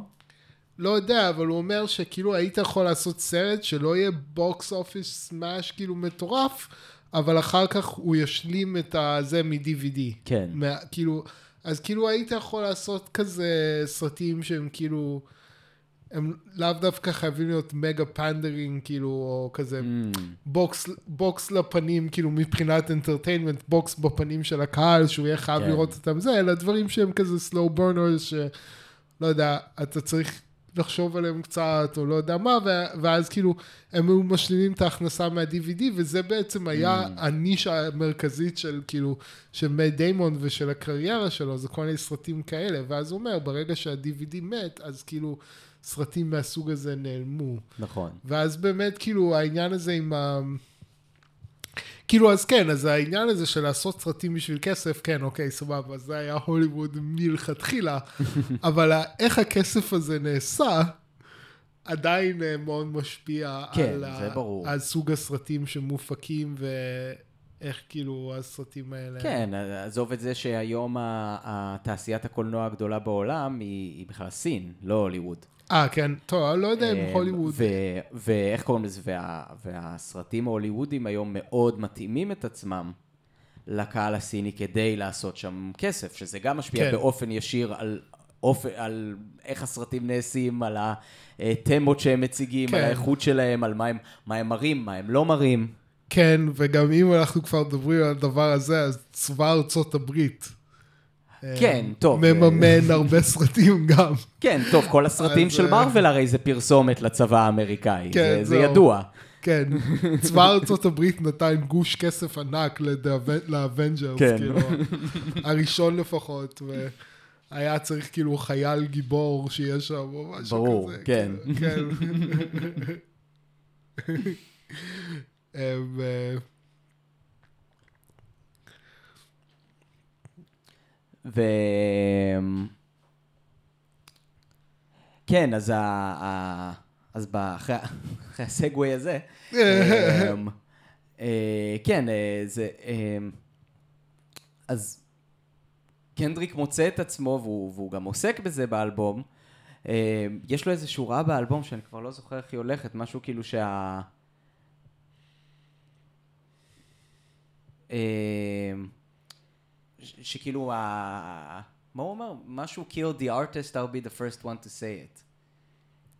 A: לא יודע, אבל הוא אומר שכאילו היית יכול לעשות סרט שלא יהיה box office smash כאילו מטורף, אבל אחר כך הוא ישלים את הזה מ- DVD.
B: כן.
A: מה, כאילו, אז כאילו היית יכול לעשות כזה סרטים שהם כאילו, הם לאו דווקא חייבים להיות mega pandering, כאילו, או כזה
B: Mm,
A: בוקס, בוקס לפנים, כאילו מבחינת entertainment, בוקס בפנים של הקהל, שהוא יהיה חייב
B: כן.
A: לראות אותם זה, אלא דברים שהם כזה slow burners, שלא יודע, אתה צריך לחשוב עליהם קצת, או לא יודע מה, ואז כאילו, הם היו משלימים את ההכנסה מה-DVD, וזה בעצם היה
B: Mm.
A: הנישה המרכזית של כאילו, של מי דיימון ושל הקריירה שלו, זה כל מיני סרטים כאלה, ואז הוא אומר, ברגע שה-DVD מת, אז כאילו, סרטים מהסוג הזה נעלמו.
B: נכון.
A: ואז באמת, כאילו, העניין הזה עם ה... כאילו, אז כן, אז העניין הזה של לעשות סרטים בשביל כסף, כן, אוקיי, סבבה, זה היה הוליווד מלכתחילה, אבל איך הכסף הזה נעשה, עדיין אה, מאוד משפיע
B: כן,
A: על, ה-
B: ברור.
A: על סוג הסרטים שמופקים ואיך כאילו הסרטים האלה...
B: כן, עזוב את זה שהיום התעשיית הקולנוע הגדולה בעולם היא, היא בכלל סין, לא הוליווד.
A: אה, כן, טוב, אני לא יודע אם
B: אה,
A: הוליווד...
B: ואיך קוראים לזה? וה- והסרטים ההוליוודים היום מאוד מתאימים את עצמם לקהל הסיני כדי לעשות שם כסף, שזה גם משפיע
A: כן.
B: באופן ישיר על... אופ... על איך הסרטים נעשים, על התמות שהם מציגים,
A: כן.
B: על האיכות שלהם, על מה הם, מה הם מראים, מה הם לא מראים.
A: כן, וגם אם אנחנו כבר מדברים על הדבר הזה, אז צבא ארצות הברית.
B: כן,
A: אה,
B: טוב.
A: מממן הרבה סרטים גם.
B: כן, טוב, כל הסרטים של
A: אה,
B: מארוול הרי זה פרסומת לצבא האמריקאי,
A: כן,
B: זה, זה
A: זהו.
B: ידוע.
A: כן, צבא ארצות הברית נתן גוש כסף ענק לאבנג'רס,
B: כן.
A: כאילו, הראשון לפחות, והיה צריך כאילו חייל גיבור שיהיה שם או משהו
B: ברור,
A: כזה.
B: כן.
A: כאילו, כן. אמ, אה,
B: ו... כן, אז, ה... ה... אז. אחרי... אחרי הסגווי הזה, אמ, אה, כן, אה, זה... אמ, אז קנדריק מוצא את עצמו, והוא, והוא גם עוסק בזה באלבום. אמ, יש לו איזו שורה באלבום שאני כבר לא זוכר איך היא הולכת, משהו כאילו שה... אמ, שכאילו. מה הוא אומר? משהו kill the artist, I'll be the first one to say it.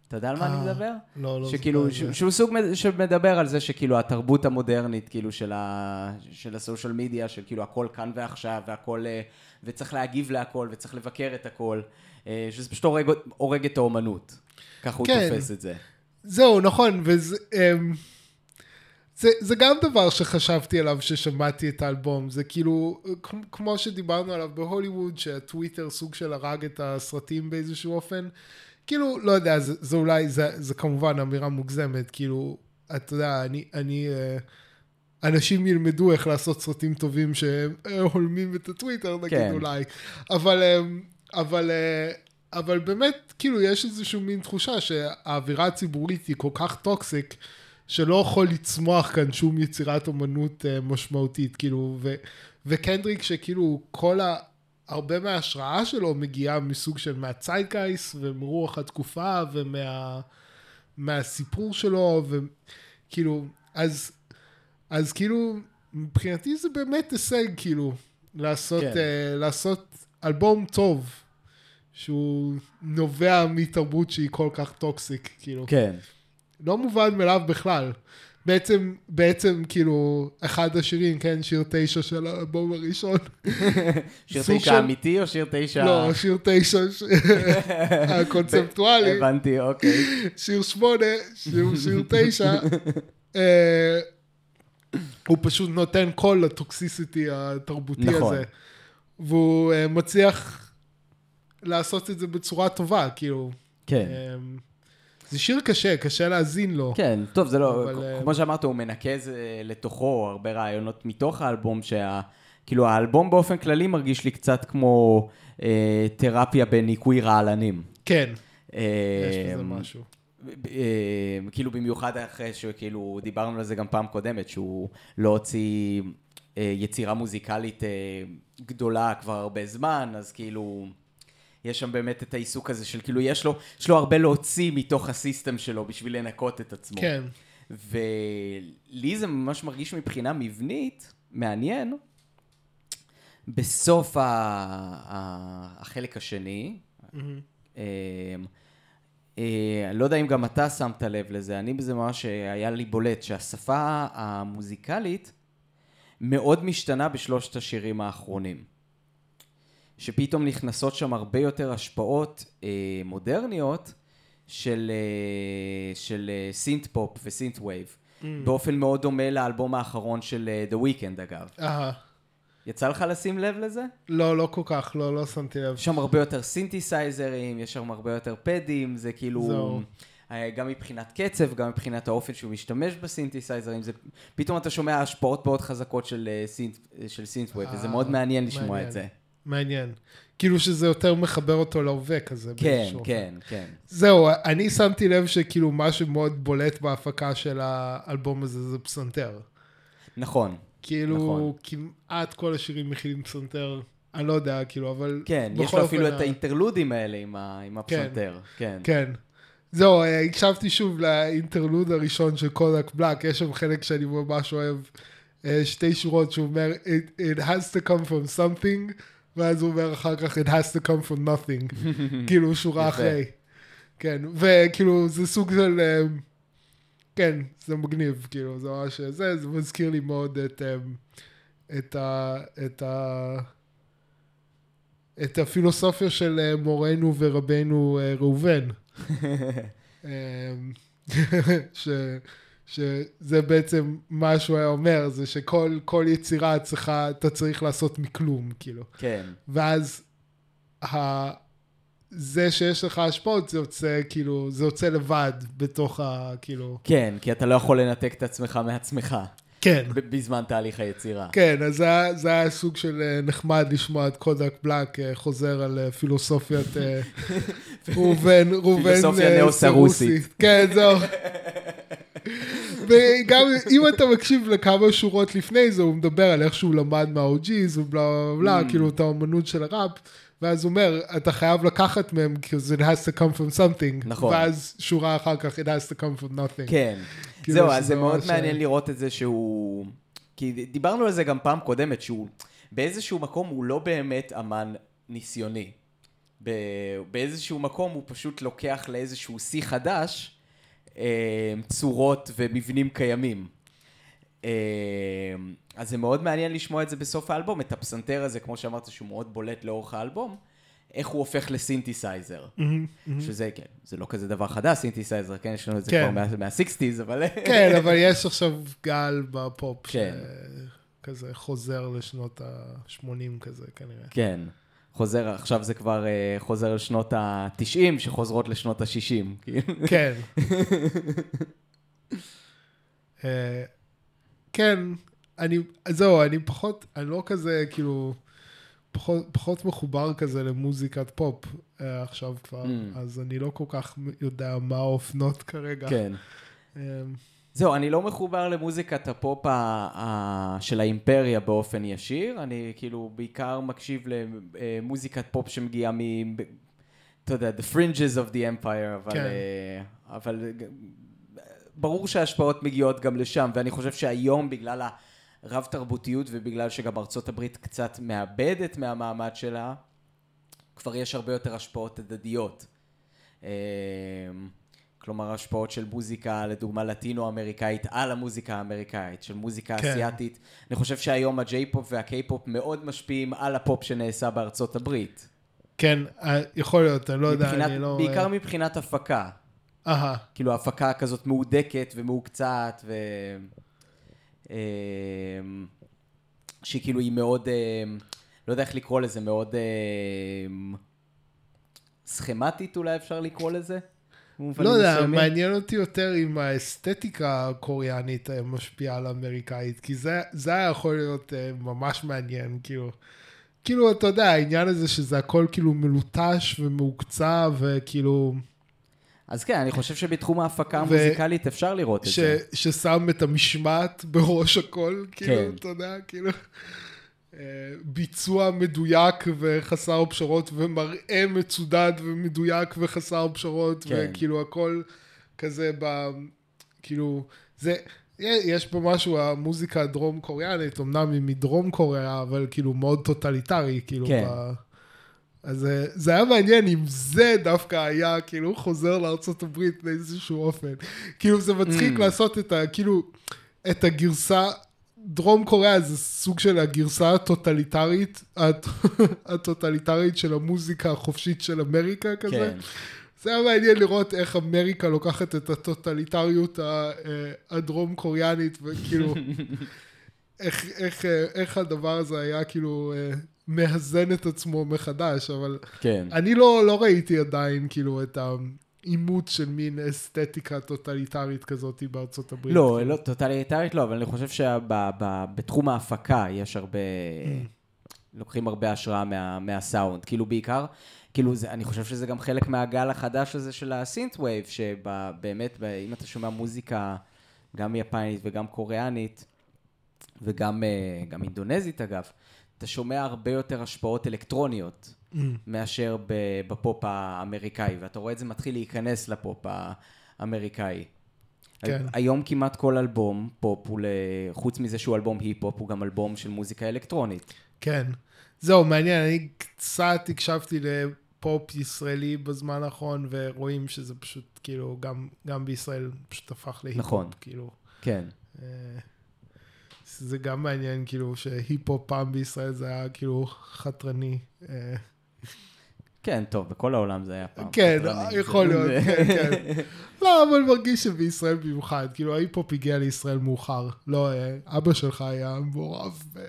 B: אתה יודע על מה אני
A: אה,
B: מדבר?
A: לא, לא
B: שכאילו. שהוא סוג מד- שמדבר על זה שכאילו התרבות המודרנית, כאילו של, הסושיאל מדיה, של כאילו הכל כאן ועכשיו, והכל, אה, וצריך להגיב להכל, וצריך לבקר את הכל, אה, שזה פשוט הורג, את האומנות. ככה הוא
A: כן.
B: תופס את זה.
A: זהו, נכון, וזה... זה, זה גם דבר שחשבתי עליו כששמעתי את האלבום, זה כאילו, כמו- שדיברנו עליו בהוליווד, שהטוויטר סוג של הרג את הסרטים באיזשהו אופן, כאילו, לא יודע, זה, זה אולי, זה, זה כמובן אמירה מוגזמת, כאילו, אתה יודע, אני, אני, אה, אנשים ילמדו איך לעשות סרטים טובים שהם אה, את הטוויטר, נגיד
B: כן.
A: אולי, אבל, אה, אבל, אבל באמת, כאילו, יש איזושהי מין תחושה שהאווירה הציבורית היא כל כך toxic, שלא יכול לצמוח כאן שום יצירת אומנות אה, משמעותית, כאילו, ו, וקנדריק שכאילו כל ה... הרבה מההשראה שלו מגיעה מסוג של מהציידגייסט ומרוח התקופה ומה... מהסיפור שלו, וכאילו, אז, אז כאילו, מבחינתי זה באמת הישג, כאילו, לעשות.
B: כן.
A: uh, לעשות אלבום טוב, שהוא נובע מתרבות שהיא כל כך טוקסיק, כאילו.
B: כן.
A: לא מובן מאליו בכלל. בעצם, בעצם, כאילו, אחד השירים, כן, שיר תשע של האלבום הראשון.
B: שיר תשע
A: של-
B: אמיתי או שיר תשע...
A: לא, שיר תשע ש- הקונספטואלי.
B: הבנתי, אוקיי.
A: שיר שמונה, שיר, שיר תשע, אה, הוא פשוט נותן קול לטוקסיסיטי התרבותי
B: נכון.
A: הזה. והוא אה, מצליח לעשות את זה בצורה טובה, כאילו.
B: כן.
A: אה, זה שיר קשה, קשה להאזין לו.
B: כן, טוב, זה לא,
A: אבל, אה,
B: כמו שאמרת, הוא מנקז אה, לתוכו הרבה רעיונות מתוך האלבום, שה... כאילו, האלבום באופן כללי מרגיש לי קצת כמו אה, תרפיה בניקוי רעלנים.
A: כן,
B: אה,
A: יש בזה משהו.
B: אה, כאילו במיוחד אחרי שכאילו דיברנו על זה גם פעם קודמת, שהוא לא הוציא אה, יצירה מוזיקלית אה, גדולה כבר הרבה זמן, אז כאילו יש שם באמת את העיסוק הזה של כאילו יש לו, יש לו הרבה להוציא מתוך הסיסטם שלו בשביל לנקות את עצמו.
A: כן,
B: ולי זה ממש מרגיש מבחינה מבנית, מעניין. בסוף ה... ה... החלק השני, אה, אה, אני לא יודע אם גם אתה שמת לב לזה, אני בזה ממש אה, היה לי בולט, שהשפה המוזיקלית מאוד משתנה בשלושת השירים האחרונים. שפתאום נכנסות שם הרבה יותר השפעות אה, מודרניות של, אה, של אה, synth pop ו synthwave.
A: Mm.
B: באופן מאוד דומה לאלבום האחרון של אה, The Weeknd אגב.
A: אהה.
B: יצא לך לשים לב לזה?
A: לא, לא כל כך, לא, לא שמתי לב.
B: יש שם הרבה יותר סינתסייזרים, יש שם הרבה יותר pads, זה כאילו...
A: זהו.
B: אה, גם מבחינת קצב, גם מבחינת האופן שהוא משתמש בסינתסייזרים, זה... פתאום אתה שומע השפעות מאוד חזקות של אה, synth, של synthwave, וזה
A: אה,
B: מאוד מעניין לשמוע
A: מעניין.
B: את זה.
A: מעניין. כאילו שזה יותר מחבר אותו להווה כזה.
B: כן,
A: באיזשהו.
B: כן, כן.
A: זהו, אני שמתי לב שכאילו מה שמאוד בולט בהפקה של האלבום הזה זה פסנתר.
B: נכון.
A: כאילו,
B: נכון.
A: כמעט כל השירים מכילים פסנתר, אני לא יודע, כאילו, אבל...
B: כן, יש לו אפילו את האינטרלודים האלה עם, ה... עם הפסנתר. כן.
A: כן. זהו, אה, הקשבתי שוב לאינטרלוד הראשון של קודק בלק, יש שם חלק שאני ממש אוהב, אה, שתי שורות שהוא אומר, it, it has to come from something, ואז הוא אומר אחר כך, it has to come from nothing, כאילו שורה. אחרי. כן, וכאילו זה סוג של, אה, כן, זה מגניב, כאילו, זה ממש, זה, זה מזכיר לי מאוד את, אה, את ה... את ה... את הפילוסופיה של אה, מורנו ורבנו אה, ראובן. אמ, ש, שזה בעצם מה שהוא היה אומר, זה שכל כל יצירה צריכה, אתה צריך לעשות מכלום, כאילו.
B: כן.
A: ואז ה, זה שיש לך השפעות, זה יוצא, כאילו, זה יוצא לבד בתוך ה... כאילו...
B: כן, כי אתה לא יכול לנתק את עצמך מעצמך
A: כן.
B: בזמן תהליך היצירה.
A: כן, אז זה, זה היה סוג של אה, נחמד לשמוע את קודק בלק אה, חוזר על אה, פילוסופיית ראובן, ראובן
B: פילוסופיה נאו-סרוסית.
A: סרוסי. כן, זהו. וגם אם אתה מקשיב לכמה שורות לפני זה, הוא מדבר על איך שהוא למד מה-OG's ובלה בלה בלה, כאילו את האמנות של הראפ, ואז הוא אומר, אתה חייב לקחת מהם, כי זה has to come from something.
B: נכון.
A: ואז שורה אחר כך, it has to come from nothing.
B: כן.
A: כאילו
B: זהו, אז זה מאוד
A: ממש-
B: מעניין לראות את זה שהוא... כי דיברנו על זה גם פעם קודמת, שהוא באיזשהו מקום הוא לא באמת אמן ניסיוני. ב- באיזשהו מקום הוא פשוט לוקח לאיזשהו שיא חדש אה, צורות ומבנים קיימים. אה, אז זה מאוד מעניין לשמוע את זה בסוף האלבום, את הפסנתר הזה, כמו שאמרת, שהוא מאוד בולט לאורך האלבום. איך הוא הופך לסינתסייזר. שזה, כן, זה לא כזה דבר חדש, סינתסייזר, כן, יש לנו את זה
A: כן.
B: כבר מה- מה- 60's, אבל...
A: כן, אבל יש עכשיו גל בפופ,
B: כן.
A: כזה חוזר לשנות ה-80 כזה, כנראה.
B: כן. חוזר, עכשיו זה כבר אה, חוזר לשנות ה-90, שחוזרות לשנות ה-60.
A: כן. אה, כן, אני, זהו, אני פחות, אני לא כזה, כאילו, פחות, פחות מחובר כזה למוזיקת פופ אה, עכשיו כבר,
B: Mm.
A: אז אני לא כל כך יודע מה האופנות כרגע.
B: כן.
A: אה,
B: זהו, אני לא מחובר למוזיקת הפופ ה- ה- של האימפריה באופן ישיר, אני כאילו בעיקר מקשיב למוזיקת פופ שמגיעה מ... אתה יודע, the fringes of the empire, אבל...
A: כן.
B: אה, אבל ברור שההשפעות מגיעות גם לשם, ואני חושב שהיום בגלל הרב תרבותיות ובגלל שגם ארצות הברית קצת מאבדת מהמעמד שלה, כבר יש הרבה יותר השפעות הדדיות. אה, כלומר, השפעות של מוזיקה, לדוגמה, לטינו-אמריקאית על המוזיקה האמריקאית, של מוזיקה
A: כן.
B: אסיאתית. אני חושב שהיום ה J-pop וה K-pop מאוד משפיעים על הפופ שנעשה בארצות הברית.
A: כן, אה, יכול להיות, אני לא יודע,
B: מבחינת,
A: אני לא...
B: בעיקר מבחינת הפקה.
A: אהה,
B: כאילו, הפקה כזאת מהודקת ומהוקצעת, ו... אמ, שהיא כאילו, היא מאוד, אמ, לא יודע איך לקרוא לזה, מאוד אמ, סכמטית אולי אפשר לקרוא לזה? במובנים
A: לא יודע,
B: מסוימים.
A: מעניין אותי יותר אם האסתטיקה הקוריאנית משפיעה על האמריקאית, כי זה, זה היה יכול להיות אה, ממש מעניין, כאילו. כאילו, אתה יודע, העניין הזה שזה הכל כאילו מלוטש ומהוקצע, וכאילו,
B: אז כן, אני חושב שבתחום ההפקה
A: המוזיקלית
B: אפשר לראות את זה.
A: ששם את המשמעת בראש הכל, כאילו,
B: כן.
A: אתה יודע, כאילו, ביצוע מדויק וחסר פשרות, ומראה מצודד ומדויק וחסר פשרות,
B: כן.
A: וכאילו הכל כזה ב... כאילו, זה... יש פה משהו, המוזיקה הדרום קוריאנית, אמנם היא מדרום קוריאה, אבל כאילו מאוד טוטליטרי, כאילו.
B: כן.
A: ב... אז אה, זה היה מעניין אם זה דווקא היה כאילו חוזר לארצות הברית באיזשהו אופן. כאילו זה מצחיק
B: Mm.
A: לעשות את ה... כאילו, את הגרסה, דרום קוריאה זה סוג של הגרסה הטוטליטרית, הט- הטוטליטרית של המוזיקה החופשית של אמריקה כזה.
B: כן.
A: זה היה מעניין לראות איך אמריקה לוקחת את הטוטליטריות ה- אה, הדרום קוריאנית, וכאילו, איך, איך, אה, איך הדבר הזה היה כאילו אה, מאזן את עצמו מחדש, אבל
B: כן.
A: אני לא, לא ראיתי עדיין כאילו את האימוץ של מין אסתטיקה טוטליטרית כזאת בארצות הברית.
B: לא. לא, טוטליטרית לא, אבל אני חושב שבתחום ההפקה יש הרבה, לוקחים הרבה השראה מה, מהסאונד, כאילו בעיקר, כאילו זה, אני חושב שזה גם חלק מהגל החדש הזה של ה synthwave, שבאמת, אם אתה שומע מוזיקה גם יפנית וגם קוריאנית, וגם אה, גם אינדונזית אגב, אתה שומע הרבה יותר השפעות אלקטרוניות.
A: Mm,
B: מאשר בפופ האמריקאי, ואתה רואה את זה מתחיל להיכנס לפופ האמריקאי.
A: כן.
B: היום כמעט כל אלבום פופ הוא. חוץ מזה שהוא אלבום היפ-הופ, הוא גם אלבום של מוזיקה אלקטרונית.
A: כן. זהו, מעניין, אני קצת הקשבתי לפופ ישראלי בזמן האחרון, ורואים שזה פשוט, כאילו, גם, גם בישראל פשוט הפך להיפ-הופ.
B: נכון.
A: כאילו,
B: כן.
A: אה, זה גם מעניין, כאילו, שהיפ-הופ פעם בישראל זה היה כאילו חתרני. אה,
B: כן, טוב, בכל העולם זה היה פעם.
A: כן,
B: חתרני.
A: יכול להיות, כן, כן. לא, אבל מרגיש שבישראל במיוחד, כאילו, ההיפ-הופ הגיע לישראל מאוחר. לא, אה, אבא שלך היה מעורב ב-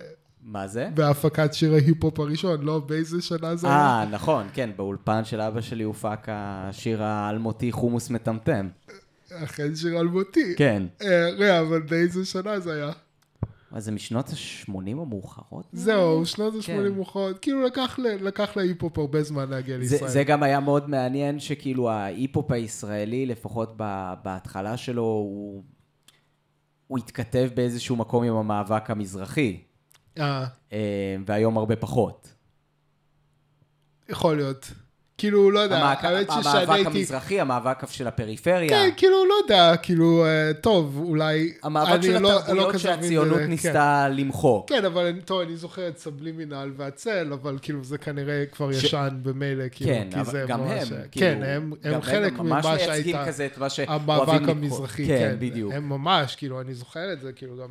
B: מה זה?
A: בהפקת שיר ההיפ-הופ הראשון, לא? באיזה שנה זה היה?
B: אה, נכון, כן, באולפן של אבא שלי הופק השיר האלמותי חומוס מטמטם.
A: אכן שיר אלמותי.
B: כן.
A: אה, אבל באיזה שנה זה היה?
B: מה זה משנות ה-80 המאוחרות?
A: זהו, שנות ה-80
B: כן.
A: מאוחרות. כאילו, לקח להיפ-הופ הרבה זמן להגיע לישראל.
B: זה גם היה מאוד מעניין שכאילו ההיפ-הופ הישראלי, לפחות בהתחלה שלו, הוא, הוא התכתב באיזשהו מקום עם המאבק המזרחי,
A: אה,
B: אה, והיום הרבה פחות.
A: יכול להיות. כאילו, לא יודע,
B: המאבק,
A: האמת ששאני
B: המאבק
A: הייתי...
B: המזרחי, המאבק של הפריפריה,
A: כן, כאילו, לא יודע, כאילו, אה, טוב, אולי...
B: המאבק של
A: לא-
B: התרבויות
A: לא כזה מבין
B: שהציונות
A: בזה,
B: ניסתה למחוק.
A: כן, כן, אבל טוב, אני זוכר את סבלימינל והצל, אבל כאילו זה כנראה כבר
B: ש-
A: ישן במילא, כאילו,
B: כן,
A: כי זה
B: גם
A: ממש...
B: הם,
A: כן,
B: כאילו,
A: הם
B: גם
A: הם חלק
B: ממש
A: ממה
B: מייצגים
A: שהייתה...
B: כזה את מה
A: המאבק. המזרחי,
B: כן,
A: כן,
B: בדיוק.
A: הם ממש, כאילו, אני זוכר את זה, כאילו, גם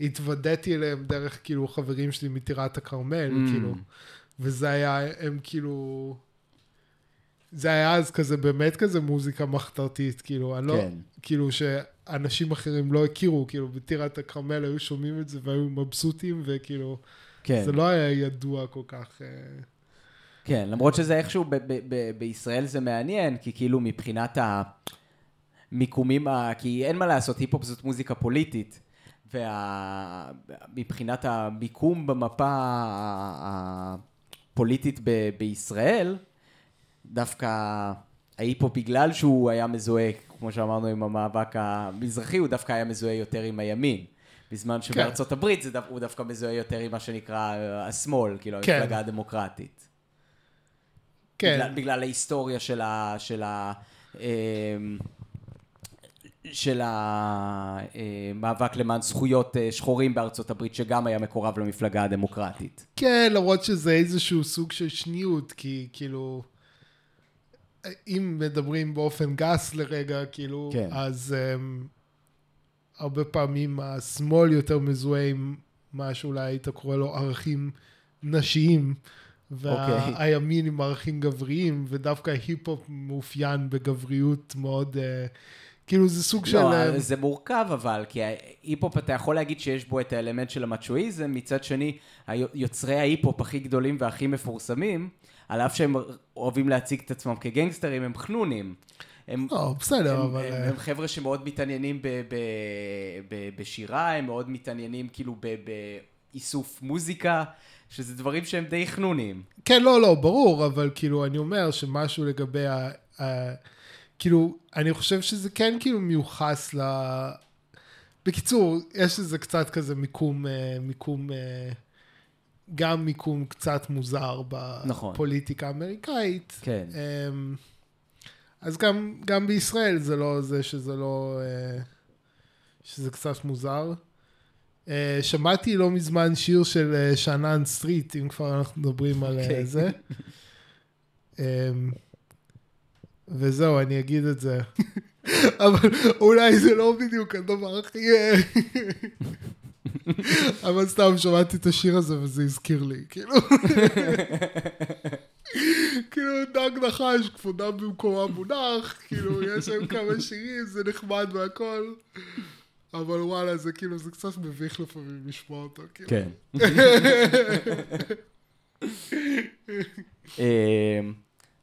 A: התוודעתי אליהם דרך, כאילו, חברים שלי מטירת הכרמל,
B: Mm.
A: כאילו, וזה היה, הם כאילו, זה היה אז כזה, באמת כזה מוזיקה מחתרתית, כאילו, אני לא,
B: כן.
A: כאילו שאנשים אחרים לא הכירו, כאילו, בטירת הכרמל היו שומעים את זה והיו מבסוטים, וכאילו,
B: כן.
A: זה לא היה ידוע כל כך. אה,
B: כן, למרות שזה איכשהו ב- ב- ב- בישראל זה מעניין, כי כאילו מבחינת המיקומים, ה... כי אין מה לעשות, היפ-הופ זאת מוזיקה פוליטית, ומבחינת המיקום במפה הפוליטית ב- בישראל, דווקא ההיפ-הופ בגלל שהוא היה מזוהה, כמו שאמרנו, עם המאבק המזרחי, הוא דווקא היה מזוהה יותר עם הימין. בזמן שבארצות הברית זה דו, הוא דווקא מזוהה יותר עם מה שנקרא אה, השמאל, כאילו
A: כן.
B: המפלגה הדמוקרטית.
A: כן,
B: בגלל, בגלל ההיסטוריה של ה... של ה... אמ, של המאבק למען זכויות אה, שחורים בארצות הברית, שגם היה מקורב למפלגה הדמוקרטית.
A: כן, למרות שזה איזשהו סוג של שניות, כי כאילו, אם מדברים באופן גס לרגע, כאילו,
B: כן.
A: אז um, הרבה פעמים השמאל יותר מזוהה עם מה שאולי היית קורא לו ערכים נשיים,
B: אוקיי.
A: והימין עם ערכים גבריים, ודווקא היפ-הופ מאופיין בגבריות מאוד, uh, כאילו זה סוג של...
B: לא, זה מורכב אבל, כי ההיפ-הופ, אתה יכול להגיד שיש בו את האלמנט של המצ'ואיזם, מצד שני, יוצרי ההיפ-הופ הכי גדולים והכי מפורסמים, על אף שהם אוהבים להציג את עצמם כגנגסטרים, הם חנונים. הם,
A: לא, בסדר,
B: הם,
A: אבל...
B: הם,
A: אה,
B: הם חבר'ה שמאוד מתעניינים ב, ב, ב, בשירה, הם מאוד מתעניינים כאילו ב, באיסוף מוזיקה, שזה דברים שהם די חנונים.
A: כן, לא, לא, ברור, אבל כאילו, אני אומר שמשהו לגבי ה... ה... כאילו, אני חושב שזה כן כאילו מיוחס ל... בקיצור, יש לזה קצת כזה מיקום, אה, מיקום, אה, גם מיקום קצת מוזר
B: נכון.
A: בפוליטיקה האמריקאית.
B: כן.
A: אמ, אז גם, גם בישראל זה לא זה שזה לא... אה, שזה קצת מוזר. אה, שמעתי לא מזמן שיר של אה, שאנן סטריט, אם כבר אנחנו מדברים על
B: אוקיי.
A: אה, זה. אמ, וזהו, אני אגיד את זה. אבל אולי זה לא בדיוק הדבר הכי... אה, אבל סתם שמעתי את השיר הזה וזה הזכיר לי, כאילו. כאילו דג נחש, כבודם במקומה מונח, כאילו יש שם כמה שירים, זה נחמד והכל. אבל וואלה, זה כאילו, זה קצת מביך לפעמים לשמוע אותו, כאילו.
B: כן. אמ,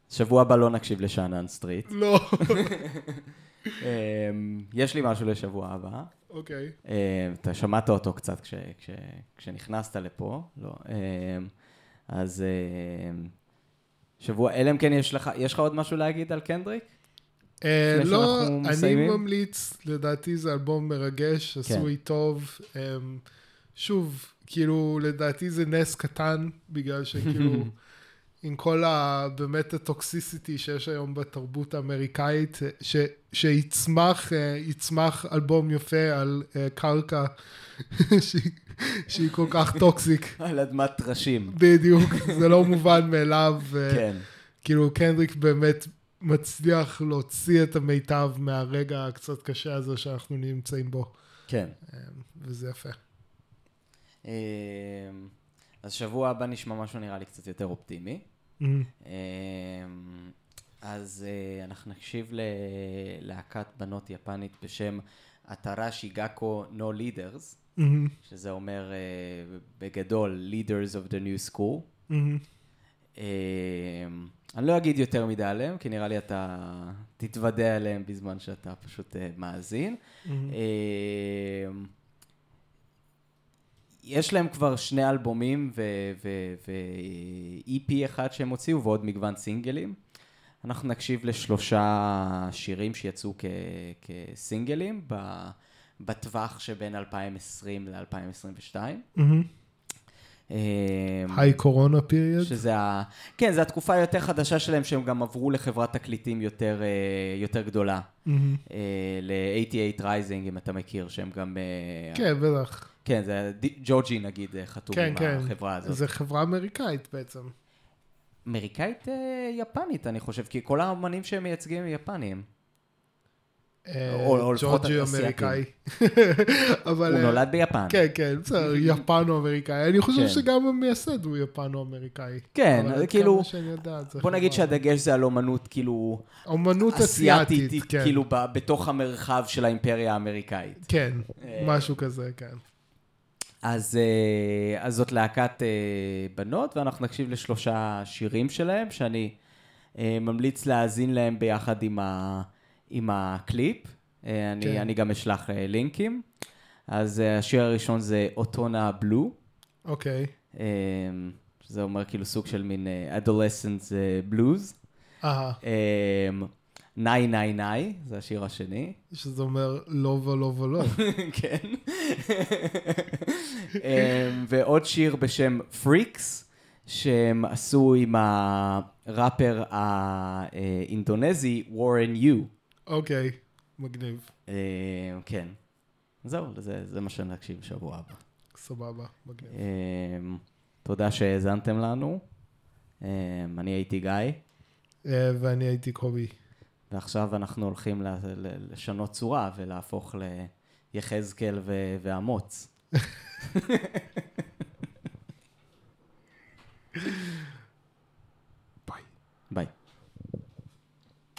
B: שבוע הבא לא נקשיב לשאנן סטריט.
A: לא,
B: יש לי משהו לשבוע הבא.
A: אוקיי.
B: אמ, אתה שמעת אותו קצת כש- כש- כשנכנסת לפה, לא? אמ, אז אמ, שבוע, אלא אם כן יש לך, יש לך עוד משהו להגיד על קנדריק?
A: אה, לא, אני? ממליץ, לדעתי זה אלבום מרגש,
B: כן.
A: עשוי טוב. אמ, שוב, כאילו, לדעתי זה נס קטן, בגלל שכאילו, עם כל ה... באמת ה toxicity שיש היום בתרבות האמריקאית, ש, שיצמח אה, יצמח אלבום יפה על אה, קרקע שהיא, שהיא כל כך toxic.
B: על אדמת טרשים.
A: בדיוק, זה לא מובן מאליו. ו-
B: כן.
A: כאילו קנדריק באמת מצליח להוציא את המיטב מהרגע הקצת קשה הזה שאנחנו נמצאים בו,
B: כן.
A: וזה יפה.
B: אז שבוע הבא נשמע משהו נראה לי קצת יותר אופטימי.
A: אמ,
B: אמ, אז אה, אנחנו נקשיב ללהקת בנות יפנית בשם אתרה שיגאקו No Leaders,
A: אמ,
B: שזה אומר אה, בגדול Leaders of the New School.
A: אמ,
B: אמ, אני לא אגיד יותר מדי עליהם, כי נראה לי אתה תתוודע עליהם בזמן שאתה פשוט אה, מאזין.
A: אמ.
B: יש להם כבר שני אלבומים ו-EP אחד שהם הוציאו ועוד מגוון סינגלים. אנחנו נקשיב לשלושה שירים שיצאו כ- כסינגלים בטווח שבין 2020 ל-2022.
A: אמ. היי קורונה פיריוד.
B: שזה ה... כן, זו התקופה היותר חדשה שלהם, שהם גם עברו לחברת תקליטים יותר, אה, יותר גדולה.
A: אמ.
B: אה, ל-88 Rising, אם אתה מכיר, שהם גם... אה,
A: כן, בטח.
B: כן, זה ג'ורג'י נגיד חתום
A: כן,
B: עם
A: כן.
B: החברה הזאת.
A: זה חברה אמריקאית בעצם.
B: אמריקאית אה, יפנית, אני חושב, כי כל האמנים שהם מייצגים הם יפנים.
A: אה,
B: או- או לפחות
A: ג'ורג'י
B: אסייתי.
A: אמריקאי. אבל...
B: הוא
A: אה,
B: נולד ביפן.
A: כן, כן, בסדר, יפנו-אמריקאי. אני חושב
B: כן.
A: שגם המייסד הוא יפנו-אמריקאי.
B: כן,
A: עד
B: כאילו,
A: זה
B: בוא נגיד שהדגש זה על אומנות כאילו
A: אומנות
B: אסיאתית,
A: כן.
B: כאילו בתוך המרחב של האימפריה האמריקאית.
A: כן,
B: אה,
A: משהו כזה, כן.
B: אז, אה, אז זאת להקת אה, בנות, ואנחנו נקשיב לשלושה שירים שלהם, שאני אה, ממליץ להאזין להם ביחד עם, ה, עם הקליפ. אה, אני,
A: כן.
B: אני גם אשלח אה, לינקים. אז אה, השיר הראשון זה אוטונה בלו,
A: אוקיי.
B: שזה אומר כאילו סוג של מין אה, blues.
A: אהה,
B: אה, ניי ניי ניי, זה השיר השני.
A: שזה אומר לא ולא ולא.
B: כן. ועוד שיר בשם פריקס, שהם עשו עם הראפר האינדונזי, וורן יו.
A: אוקיי, מגניב.
B: אמ, כן. זהו, זה, מה שנקשיב בשבוע הבא.
A: סבבה, מגניב.
B: אמ, תודה שהאזנתם לנו. אמ, אני הייתי גיא,
A: אה, ואני הייתי קובי.
B: ועכשיו אנחנו הולכים לשנות צורה ולהפוך ליחזקאל ואמוץ.